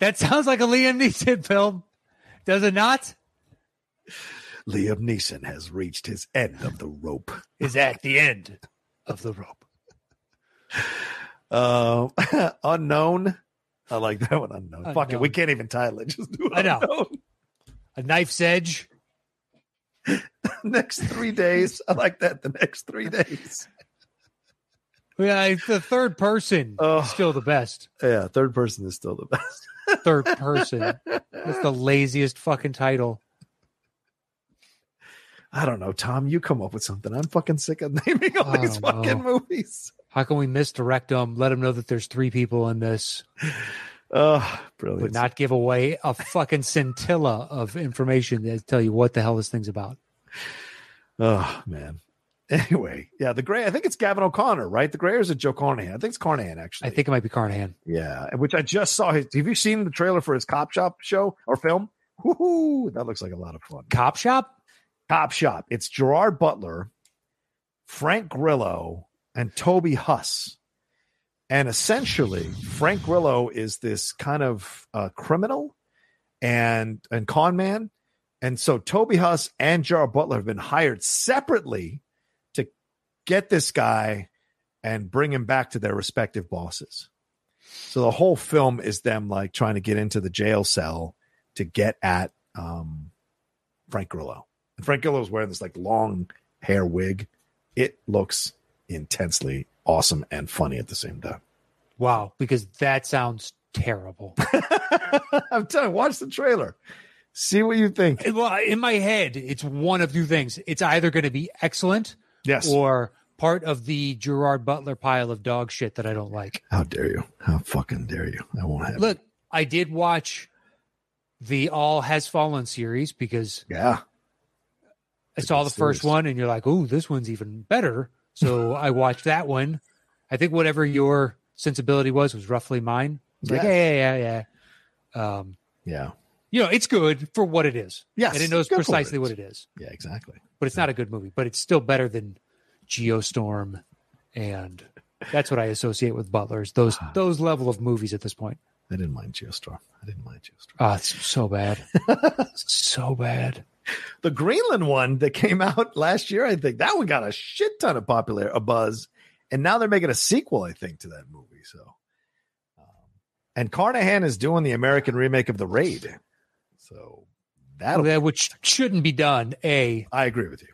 That sounds like a Liam Neeson film. Does it not? Liam Neeson has reached his end of the rope. Is at the end of the rope. Uh, unknown. I like that one. Unknown. Fuck it. We can't even title it. Just do it. I know. A knife's edge. next three days. I like that. The next three days. Yeah, the third person Oh. is still the best. Yeah, third person is still the best. Third person. That's the laziest fucking title. I don't know, Tom. You come up with something. I'm fucking sick of naming all I these fucking know. movies. How can we misdirect them? Let them know that there's three people in this, Oh, brilliant. but not give away a fucking scintilla of information that tell you what the hell this thing's about. Oh man. Anyway, yeah, the gray. I think it's Gavin O'Connor, right? The gray or is it Joe Carnahan? I think it's Carnahan actually. I think it might be Carnahan. Yeah, which I just saw. His, have you seen the trailer for his Cop Shop show or film? Woohoo! That looks like a lot of fun. Cop Shop? Cop Shop. It's Gerard Butler, Frank Grillo, and Toby Huss. And essentially, Frank Grillo is this kind of uh, criminal and and con man. And so Toby Huss and Gerard Butler have been hired separately to get this guy and bring him back to their respective bosses. So the whole film is them like trying to get into the jail cell to get at um, Frank Grillo. And Frank Grillo is wearing this like long hair wig. It looks intensely awesome and funny at the same time. Wow, because that sounds terrible. I'm telling you, watch the trailer. See what you think. well, in my head, it's one of two things. It's either going to be excellent Yes. or part of the Gerard Butler pile of dog shit that I don't like. How dare you? How fucking dare you? I won't have it. Look, I did watch the All Has Fallen series because Yeah. I saw the first series. one and you're like, oh, this one's even better. So I watched that one. I think whatever your sensibility was was roughly mine. It's like, Yeah. yeah, yeah, yeah, yeah. Um, Yeah. you know, it's good for what it is. Yes, And it knows precisely it what it is. Yeah, exactly. But it's not a good movie, but it's still better than Geostorm and that's what I associate with Butlers. Those those level of movies at this point. I didn't mind Geostorm. I didn't mind Geostorm. Oh, it's so bad. so bad. The Greenland one that came out last year, I think that one got a shit ton of popular a buzz, and now they're making a sequel, I think, to that movie. So, um, and Carnahan is doing the American remake of The Raid, so that'll. Which shouldn't be done, A, I agree with you.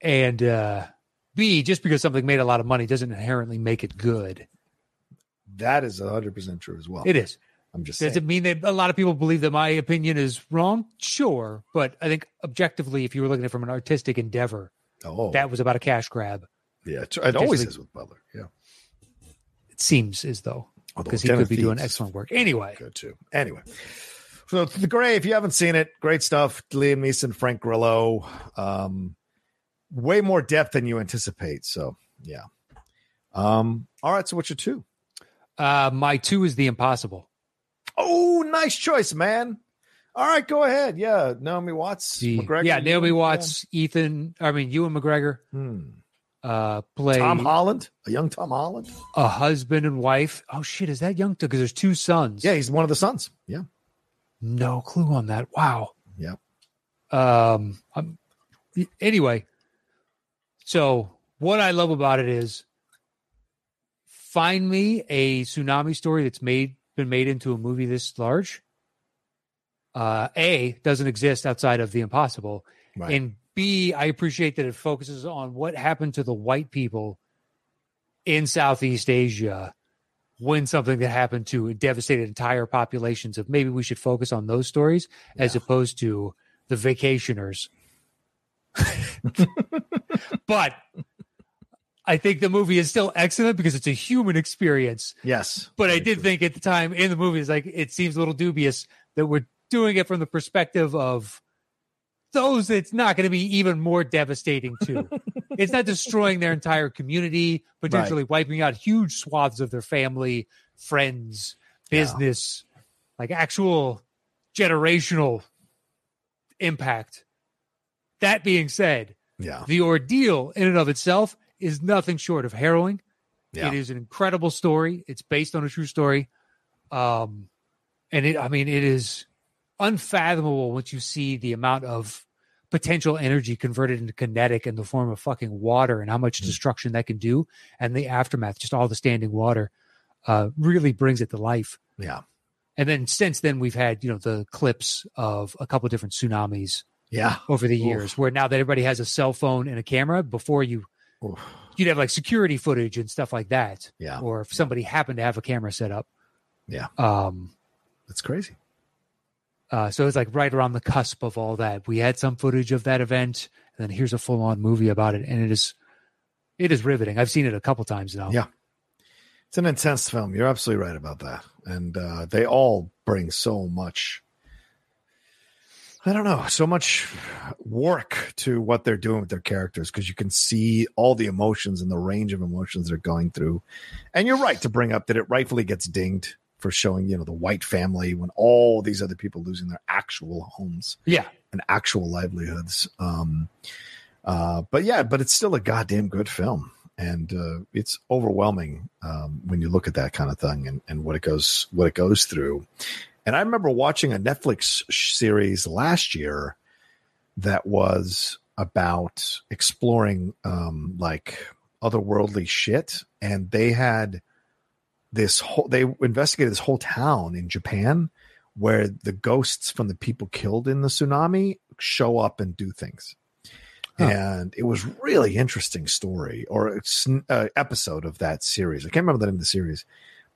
and uh B, just because something made a lot of money doesn't inherently make it good. That is hundred percent true as well. It is. I'm just Does saying. it mean that a lot of people believe that my opinion is wrong? Sure. But I think objectively, if you were looking at it from an artistic endeavor, oh, that was about a cash grab. yeah, it always is with Butler. Yeah, It seems as though because he could be doing excellent work. Anyway, good too. Anyway, so the Gray, if you haven't seen it, great stuff. Liam Neeson, Frank Grillo, um, way more depth than you anticipate. So yeah. Um. All right. So what's your two? uh, my two is The Impossible. Oh, nice choice, man. All right, go ahead. Yeah, Naomi Watts. The, McGregor, yeah, Naomi Watts, Ethan, I mean, Ewan McGregor. Hmm. uh, play Tom Holland, a young Tom Holland. a husband and wife. Oh, shit. Is that young? Because there's two sons. Yeah, he's one of the sons. Yeah, No clue on that. Wow. yeah. Um. I'm, anyway, so what I love about it is find me a tsunami story that's made been made into a movie this large. Uh, a doesn't exist outside of the impossible, Right. and B I appreciate that it focuses on what happened to the white people in Southeast Asia when something that happened to devastated entire populations of maybe we should focus on those stories as opposed to the vacationers. but I think the movie is still excellent because it's a human experience. yes, But I did true. think at the time in the movie, it's like it seems a little dubious that we're doing it from the perspective of those it's not going to be even more devastating to. it's not destroying their entire community, potentially wiping out huge swaths of their family, friends, Yeah. business, like actual generational impact. That being said, Yeah. The ordeal in and of itself is nothing short of harrowing. Yeah. It is an incredible story. It's based on a true story. Um, and it, I mean, it is unfathomable once you see the amount of potential energy converted into kinetic in the form of fucking water and how much Mm. destruction that can do. And the aftermath, just all the standing water, uh, really brings it to life. Yeah. And then since then, we've had, you know, the clips of a couple different tsunamis Yeah. over the Oof. years where now that everybody has a cell phone and a camera before you Oof. you'd have like security footage and stuff like that Yeah. or if somebody happened to have a camera set up Yeah. um That's crazy. uh so it's like right around the cusp of all that we had some footage of that event and then here's a full-on movie about it and it is it is riveting i've seen it a couple times now Yeah. It's an intense film. You're absolutely right about that. And uh, they all bring so much, I don't know, so much work to what they're doing with their characters because you can see all the emotions and the range of emotions they're going through. And you're right to bring up that it rightfully gets dinged for showing, you know, the white family when all these other people losing their actual homes yeah and actual livelihoods. Um, uh, but yeah, but it's still a goddamn good film, and uh, it's overwhelming um, when you look at that kind of thing and, and what it goes what it goes through. And I remember watching a Netflix series last year that was about exploring um, like otherworldly shit, and they had this whole they investigated this whole town in Japan where the ghosts from the people killed in the tsunami show up and do things. Huh. And it was really interesting story or uh, episode of that series. I can't remember the name of the series,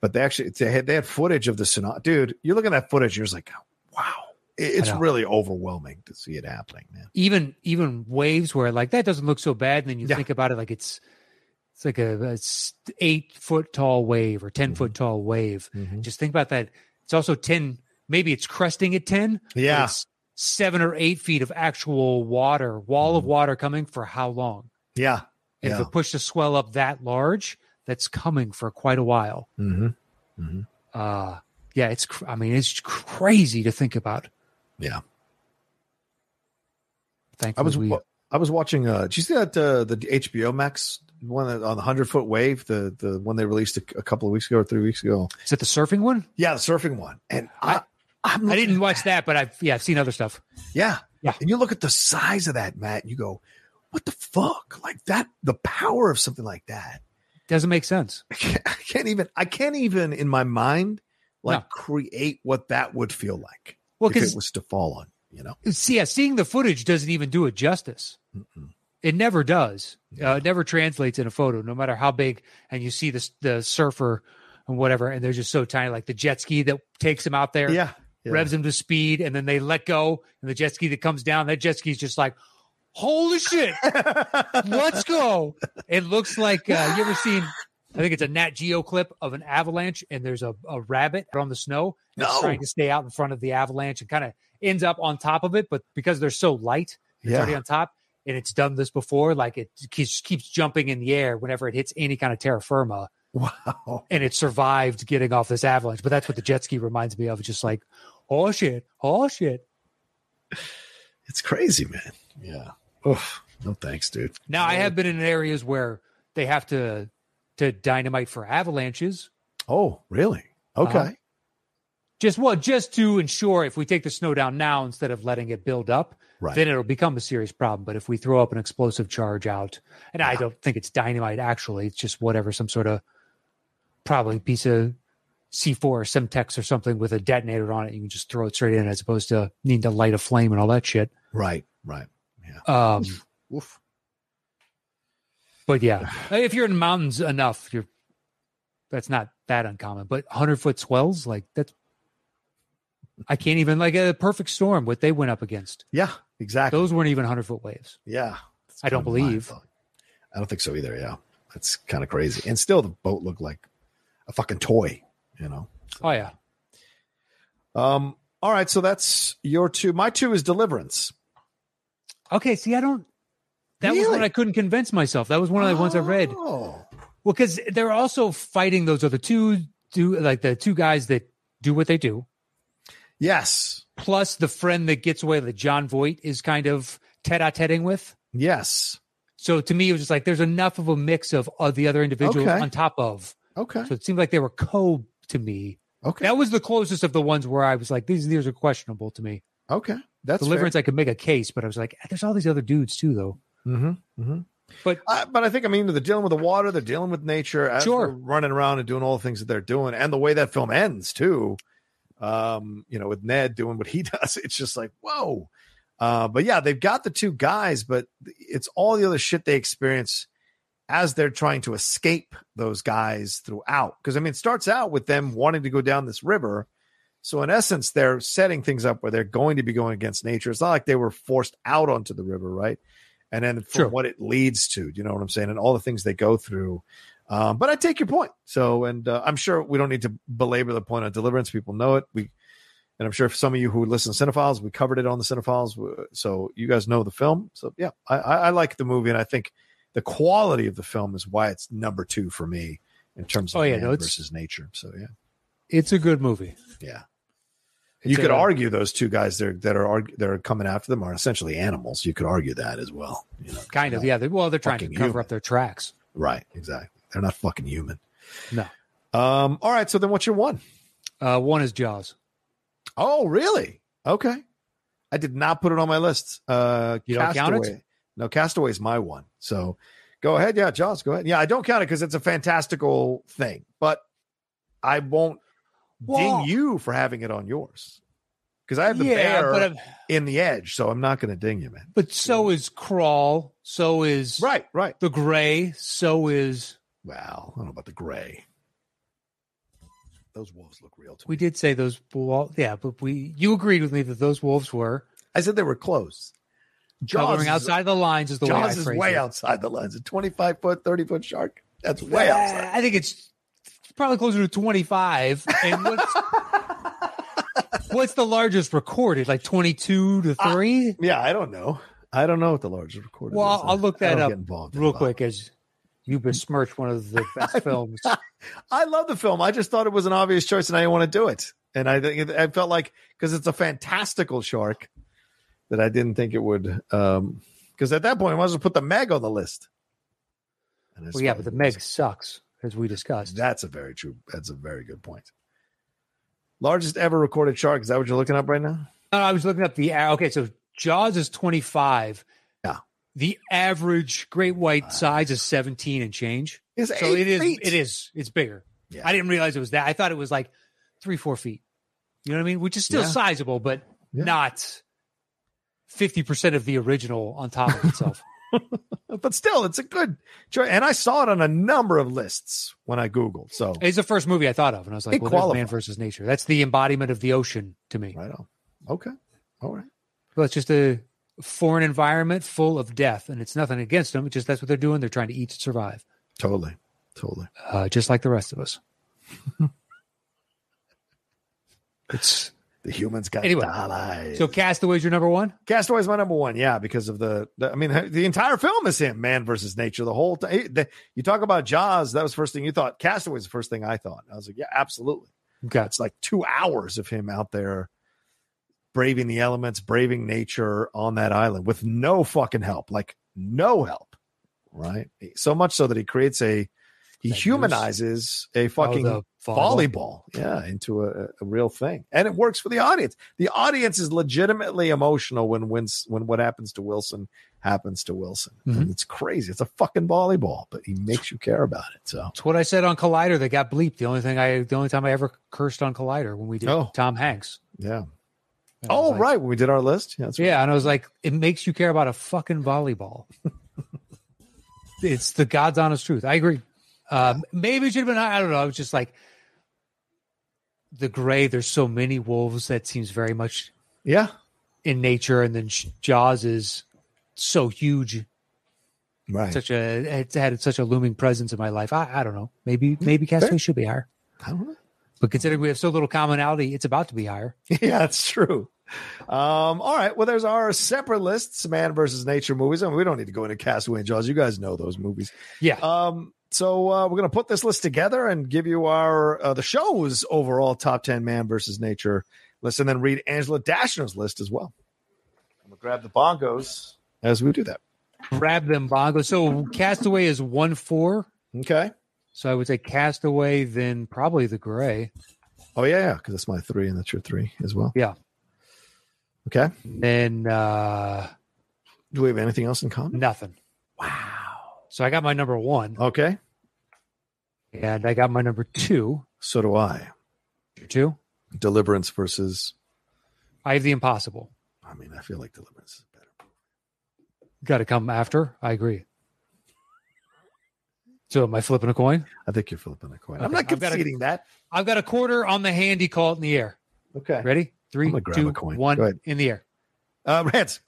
but they actually they had, they had footage of the tsunami. Dude, you look at that footage, you're just like, wow, it's really overwhelming to see it happening, man. even even waves where like that doesn't look so bad and then you Yeah. think about it like it's it's like a, a eight foot tall wave or 10 foot tall wave just think about that it's also 10 maybe it's cresting at 10 but Yeah. seven or eight feet of actual water wall of Mhm. water coming for how long Yeah. and if Yeah. it pushed the swell up that large that's coming for quite a while Mm-hmm. uh yeah it's cr- i mean it's cr- crazy to think about Yeah. thankfully I was we, I was watching. Uh, did you see that uh, the HBO Max one on the hundred foot wave? The the one they released a, a couple of weeks ago or three weeks ago. is it the surfing one Yeah, the surfing one. And I, I, i didn't watch that but i've yeah i've seen other stuff Yeah, Yeah. And you look at the size of that, Matt. And you go, what the fuck? Like that, the power of something like that. Doesn't make sense I can't, I can't even. I can't even in my mind like No. create what that would feel like well if because it was to fall on. You know. see, yeah, seeing the footage doesn't even do it justice. Mm-mm. It never does. Uh, it never translates in a photo, no matter how big. And you see the the surfer and whatever, and they're just so tiny, like the jet ski that takes them out there, Yeah. yeah. revs them to speed, and then they let go, and the jet ski that comes down, that jet ski's just like, holy shit, let's go. It looks like uh, you ever seen? I think it's a Nat Geo clip of an avalanche, and there's a, a rabbit on the snow. No. trying to stay out in front of the avalanche and kind of ends up on top of it, but because they're so light, it's Yeah. already on top. And it's done this before, like it keeps, keeps jumping in the air whenever it hits any kind of terra firma, Wow. and it survived getting off this avalanche. But that's what the jet ski reminds me of. It's just like, oh shit, oh shit. It's crazy, man. Yeah. Oof. No thanks, dude. Now I have been in areas where they have to to dynamite for avalanches. Oh, really? Okay. Uh-huh. Just what just to ensure if we take the snow down now instead of letting it build up, Right. then it'll become a serious problem. But if we throw up an explosive charge out, and I don't think it's dynamite actually, it's just whatever, some sort of probably piece of C4 or Semtex or something with a detonator on it. You can just throw it straight in as opposed to needing to light a flame and all that shit. Right. Right. Yeah. Um, Oof. but yeah, if you're in mountains enough, you're that's not that uncommon. But 100 foot swells, like that's I can't even like a perfect storm. What they went up against, Yeah. Exactly. those weren't even 100 foot waves. Yeah. I don't believe. I don't think so either. Yeah. That's kind of crazy. And still, the boat looked like a fucking toy, you know? Oh yeah, Um, all right. So that's your two. My two is Deliverance. Okay. See, I don't. That was one I couldn't convince myself. That was one of the ones I read. Oh. Well, because they're also fighting those other two, do like the two guys that do what they do, Yes. plus the friend that gets away that Jon Voight is kind of tete-a-teting with. Yes. So to me, it was just like there's enough of a mix of, of the other individuals Okay. on top of. Okay. So it seemed like they were co to me. Okay. That was the closest of the ones where I was like, these these are questionable to me. Okay. That's Deliverance, I could make a case, but I was like, there's all these other dudes too, though. Mm-hmm. Mm-hmm. But Uh, but I think I mean they're dealing with the water, they're dealing with nature, Sure. running around and doing all the things that they're doing, and the way that film ends too. Um, you know, with Ned doing what he does, it's just like whoa. Uh, but yeah, they've got the two guys, but it's all the other shit they experience as they're trying to escape those guys throughout. Because I mean, it starts out with them wanting to go down this river. So in essence, they're setting things up where they're going to be going against nature. It's not like they were forced out onto the river, right? And then from Sure. what it leads to, you know what I'm saying, and all the things they go through. Um, but I take your point. So, and uh, I'm sure we don't need to belabor the point on deliverance. People know it. We, and I'm sure for some of you who listen to Cinephiles, we covered it on the Cinephiles. So you guys know the film. So yeah, I, I, like the movie, and I think the quality of the film is why it's number two for me in terms of Oh, yeah, no, versus nature. So yeah, it's a good movie. yeah. It's you could a- argue those two guys that are, that are that are coming after them are essentially animals. You could argue that as well. You know, kind of, yeah. They, well, they're trying to cover human. up their tracks. Right, exactly. They're not fucking human. No. Um. All right. So then, what's your one? Uh, one is Jaws. Oh, really? Okay. I did not put it on my list. Uh, You don't count it? No, Castaway is my one. So go ahead. Yeah, Jaws, go ahead. Yeah, I don't count it because it's a fantastical thing, but I won't Well- ding you for having it on yours because I have the yeah, bear in the edge, so I'm not going to ding you, man. but so is Crawl. So is Right, right. the Grey. So is Well, I don't know about the grey. Those wolves look real to me. we did say those. Well, yeah, but we you agreed with me that those wolves were I said they were close. covering is- outside the lines. Is the way I Jaws is way it. outside the lines. A 25 foot, 30 foot shark. That's way Uh, outside. I think it's probably closer to 25. And what's, what's the largest recorded? Like 22 to 3? Yeah, I don't know. I don't know what the largest recorded well, is. I'll look that up real quick as you besmirch one of the best films. I love the film. I just thought it was an obvious choice and I didn't want to do it. And I think it, I felt like because it's a fantastical shark that I didn't think it would. Um, because at that point, I might as well put the Meg on the list. And I just Well, yeah, but the Meg sucks, as we discussed. That's a very true. That's a very good point. Largest ever recorded shark. Is that what you're looking up right now? No, I was looking up the uh, okay. So Jaws is twenty five. Yeah. The average great white size is seventeen and change. It's So eight it is. feet. It is. It's bigger. Yeah. I didn't realize it was that. I thought it was like three, four feet. You know what I mean? Which is still Yeah. sizable, but Yeah. not fifty percent of the original on top of itself. but still, it's a good choice. And I saw it on a number of lists when I Googled. So it's the first movie I thought of, and I was like, "Well, man versus nature. That's the embodiment of the ocean to me. right on. Okay. All right. Well, it's just a foreign environment full of death, and it's nothing against them. It's just that's what they're doing. They're trying to eat to survive, Totally. Totally. uh, just like the rest of us. it's The humans got Anyway, dollars. so Castaway's your number one. Castaway's my number one, yeah, because of the, the- I mean, the entire film is him, man versus nature. The whole time, you talk about Jaws, that was the first thing you thought. Castaway's the first thing I thought. I was like, yeah, absolutely. Okay. It's like two hours of him out there braving the elements, braving nature on that island with no fucking help, like no help, right? So much so that he creates a, he humanizes a fucking Oh, volleyball. volleyball, yeah, into a, a real thing, and it works for the audience. The audience is legitimately emotional when when when what happens to Wilson happens to Wilson. Mhm. And it's crazy. It's a fucking volleyball, but he makes you care about it. So It's what I said on Collider that got bleeped. The only thing I, the only time I ever cursed on Collider when we did Oh. Tom Hanks. yeah. And Oh like- right, when we did our list, yeah, that's right. Yeah, and I was like, it makes you care about a fucking volleyball. it's the God's honest truth. I agree. Um, maybe it should have been. I don't know. I was just like the grey. There's so many wolves that seems very much yeah, in nature, and then Jaws is so huge. right. Such a it's had such a looming presence in my life. I, I don't know. Maybe maybe Castaway should be higher, I don't know. but considering we have so little commonality, it's about to be higher. yeah, that's true. Um, all right. Well, there's our separate lists: man versus nature movies. I mean, we don't need to go into Castaway and Jaws. You guys know those movies. Yeah. Um, so uh, we're gonna put this list together and give you our uh, the show's overall top ten man versus nature list, and then read Angela Dashner's list as well. I'm gonna grab the bongos as we do that. grab them bongos. So Castaway is one four. Okay. So I would say Castaway, then probably the grey. Oh yeah, yeah, because that's my three and that's your three as well. Yeah. Okay. Then uh Do we have anything else in common? nothing. Wow. So I got my number one, Okay. And I got my number two. So do I. Your Two. Deliverance versus. I have the impossible. I mean, I feel like Deliverance is better. Got to come after. I agree. So am I flipping a coin? I think you're flipping a coin. I'm Okay, not I've got a- that. I've got a quarter on the handy call it in the air. Okay. Ready? Three, I'm two, one, in the air. Uh, Reds.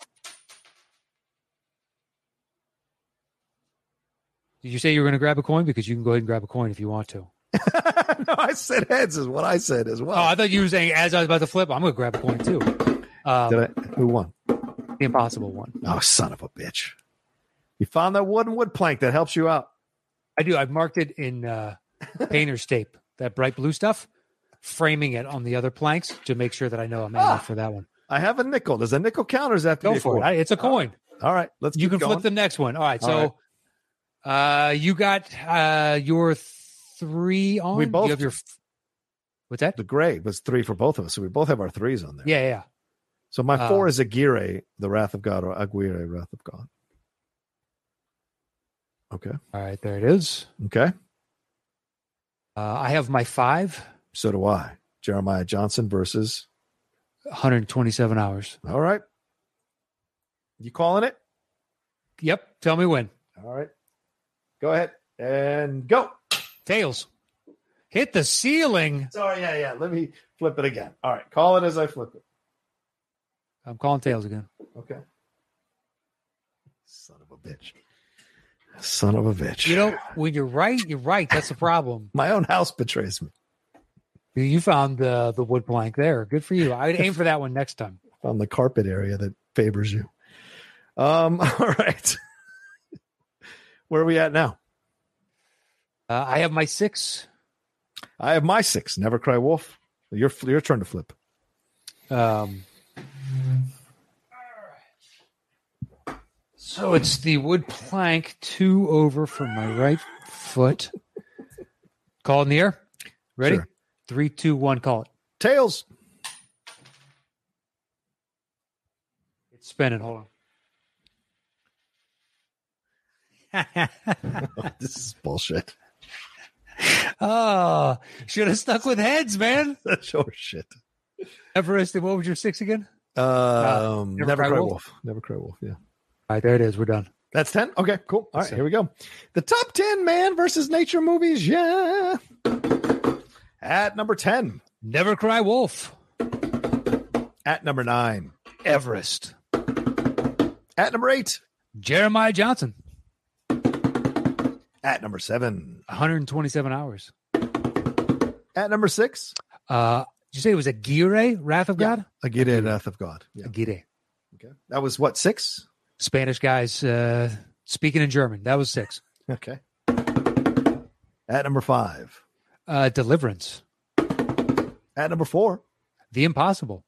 Did you say you were going to grab a coin? Because you can go ahead and grab a coin if you want to. no, I said heads is what I said as well. Oh. I thought you were saying as I was about to flip, I'm going to grab a coin too. Um, Did I? Who won? the impossible one. Oh, son of a bitch! You found that wooden wood plank that helps you out. I do. I've marked it in uh, painter's tape, that bright blue stuff, framing it on the other planks to make sure that I know I'm aiming Ah. for that one. I have a nickel. Does a nickel count or does that Go for it. I- It's a coin. All right, let's. You can going. flip the next one. All right. All So uh you got uh your three on. We both- You have your What's that? The grey was three for both of us, so we both have our threes on there. Yeah, yeah. So my Uh, four is Aguirre, the Wrath of God, or Aguirre, Wrath of God. Okay. All right, there it is. Okay. Uh, I have my five, So do I. Jeremiah Johnson versus. 127 hours. All right. You calling it? Yep. Tell me when. All right. Go ahead and go. Tails. Hit the ceiling. Sorry. Yeah, yeah. Let me flip it again. All right. Call it as I flip it. I'm calling tails again. Okay. Son of a bitch. Son of a bitch. You know, when you're right, you're right. That's the problem. my own house betrays me. You found the the wood plank there. Good for you. I'd aim for that one next time. on the carpet area that favors you. Um, all right. Where are we at now? Uh, I have my six. I have my six. Never cry wolf. Your your turn to flip. Um, so it's the wood plank two over from my right foot. Call in the air. Ready? Sure. Three, two, one. Call it. Tails. It's spinning. Hold on. this is bullshit. oh, should have stuck with heads, man. That's your shit. Everest, what was your six again? Um, Never never, Cry cry Wolf? wolf. Never cry wolf. Yeah. All right, there it is. We're done. That's 10. Okay, cool. All right, So- here we go. The top 10 man versus nature movies. Yeah. At number 10. Never cry wolf. At number 9. Everest. At number 8. Jeremiah Johnson. At number 7. 127 hours. At number 6. Uh, did you say it was Aguirre, Wrath of Yeah. God? Aguirre, Wrath of God. Yeah. Aguirre. Okay. That was what, 6? Spanish guys uh, speaking in German. That was six. Okay. At number 5. Uh, Deliverance. At number 4. The Impossible.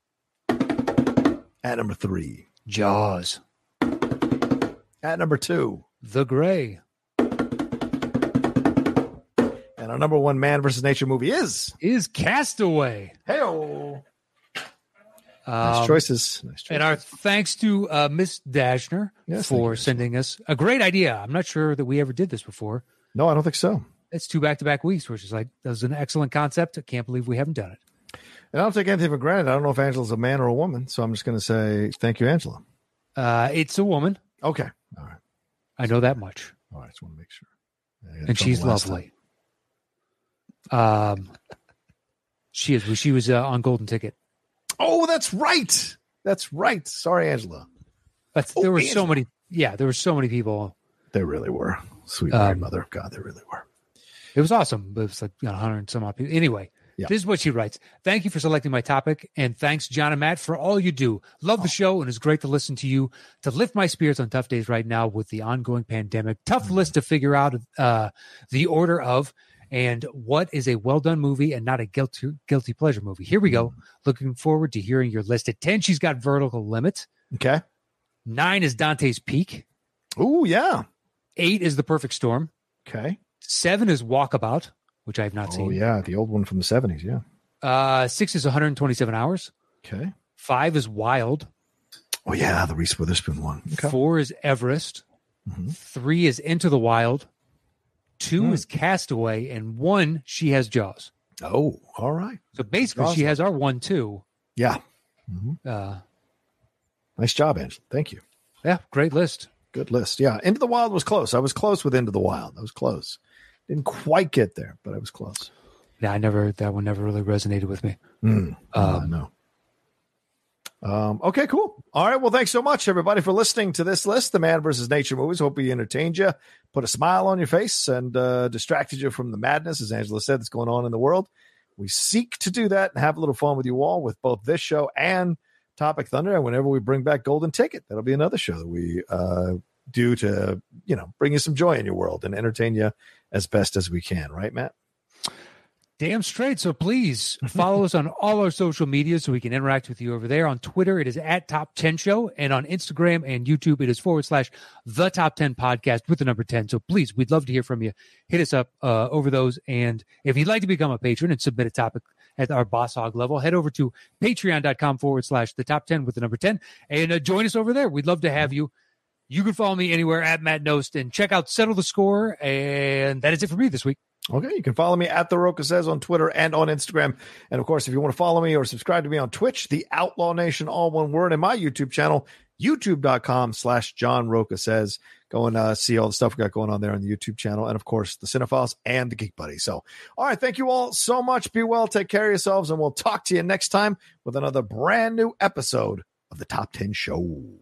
At number 3. Jaws. At number 2. The Grey. Our number one man versus nature movie is. Is Castaway. Hey, nice Um, choices. Nice choices. And our thanks to uh, Miss Dashner Yes, for sending us a great idea. I'm not sure that we ever did this before. no, I don't think so. It's two back to back weeks, which is like, that was an excellent concept. I can't believe we haven't done it. And I don't take anything for granted. I don't know if Angela's a man or a woman, so I'm just going to say thank you, Angela. Uh, it's a woman. Okay. All right. I know that much. All right. Just want to make sure. I got in and she's trouble last lovely. Um, she is. She was uh, on Golden Ticket. Oh, that's right. That's right. Sorry, Angela. But Oh, there were so many. Yeah, there were so many people. There really were. Sweet Um, Mother of God, there really were. It was awesome. But it was like you know, 100 and some odd people. Anyway, Yeah. this is what she writes. Thank you for selecting my topic, and thanks, John and Matt, for all you do. Love the show, and it's great to listen to you to lift my spirits on tough days right now with the ongoing pandemic. Tough list to figure out uh, the order of. And what is a well done movie and not a guilty guilty pleasure movie? Here we go. Looking forward to hearing your list. At 10, she's got Vertical Limit. Okay. Nine is Dante's Peak. Oh yeah. Eight is the perfect storm. Okay. Seven is walkabout, which I have not Oh seen. yeah, the old one from the seventies. Yeah. Uh, six is 127 hours. Okay. Five is wild. Oh yeah, the Reese Witherspoon one. Okay. Four is Everest. Mhm. Three is Into the Wild. Two Hmm. is Castaway, and one she has Jaws. Oh, all right. So basically, she has our one too. Yeah. Mhm. Uh, Nice job, Angela. Thank you. yeah, great list. Good list. Yeah. Into the Wild was close. I was close with Into the Wild. I was close. Didn't quite get there, but I was close. Yeah, I never that one never really resonated with me. Mm, Um, no. Um, okay, cool. All right. Well, thanks so much, everybody, for listening to this list, the Man versus Nature movies. Hope we entertained you, put a smile on your face, and uh, distracted you from the madness, as Angela said, that's going on in the world. We seek to do that and have a little fun with you all with both this show and Topic Thunder. And whenever we bring back Golden Ticket, that'll be another show that we uh, do to, you know, bring you some joy in your world and entertain you as best as we can. Right, Matt? Damn straight. So please follow us on all our social media so we can interact with you over there. On Twitter, it is at Top 10 Show. And on Instagram and YouTube, it is forward slash the Top 10 Podcast with the number 10. So please, we'd love to hear from you. Hit us up uh, over those. And if you'd like to become a patron and submit a topic at our Boss Hog level, head over to patreon.com forward slash the top 10 with the number 10 and uh, join us over there. We'd love to have you. You can follow me anywhere at Matt Knost and check out Settle the Score. And that is it for me this week. Okay, you can follow me at the Rocha says on Twitter and on Instagram. And of course, if you want to follow me or subscribe to me on Twitch, the Outlaw Nation, all one word, and my YouTube channel, youtube.com slash John Rocha says. Go and uh, see all the stuff we got going on there on the YouTube channel. And of course, the Cinephiles and the Geek Buddy. So, all right, thank you all so much. Be well, take care of yourselves, and we'll talk to you next time with another brand new episode of the Top 10 Show.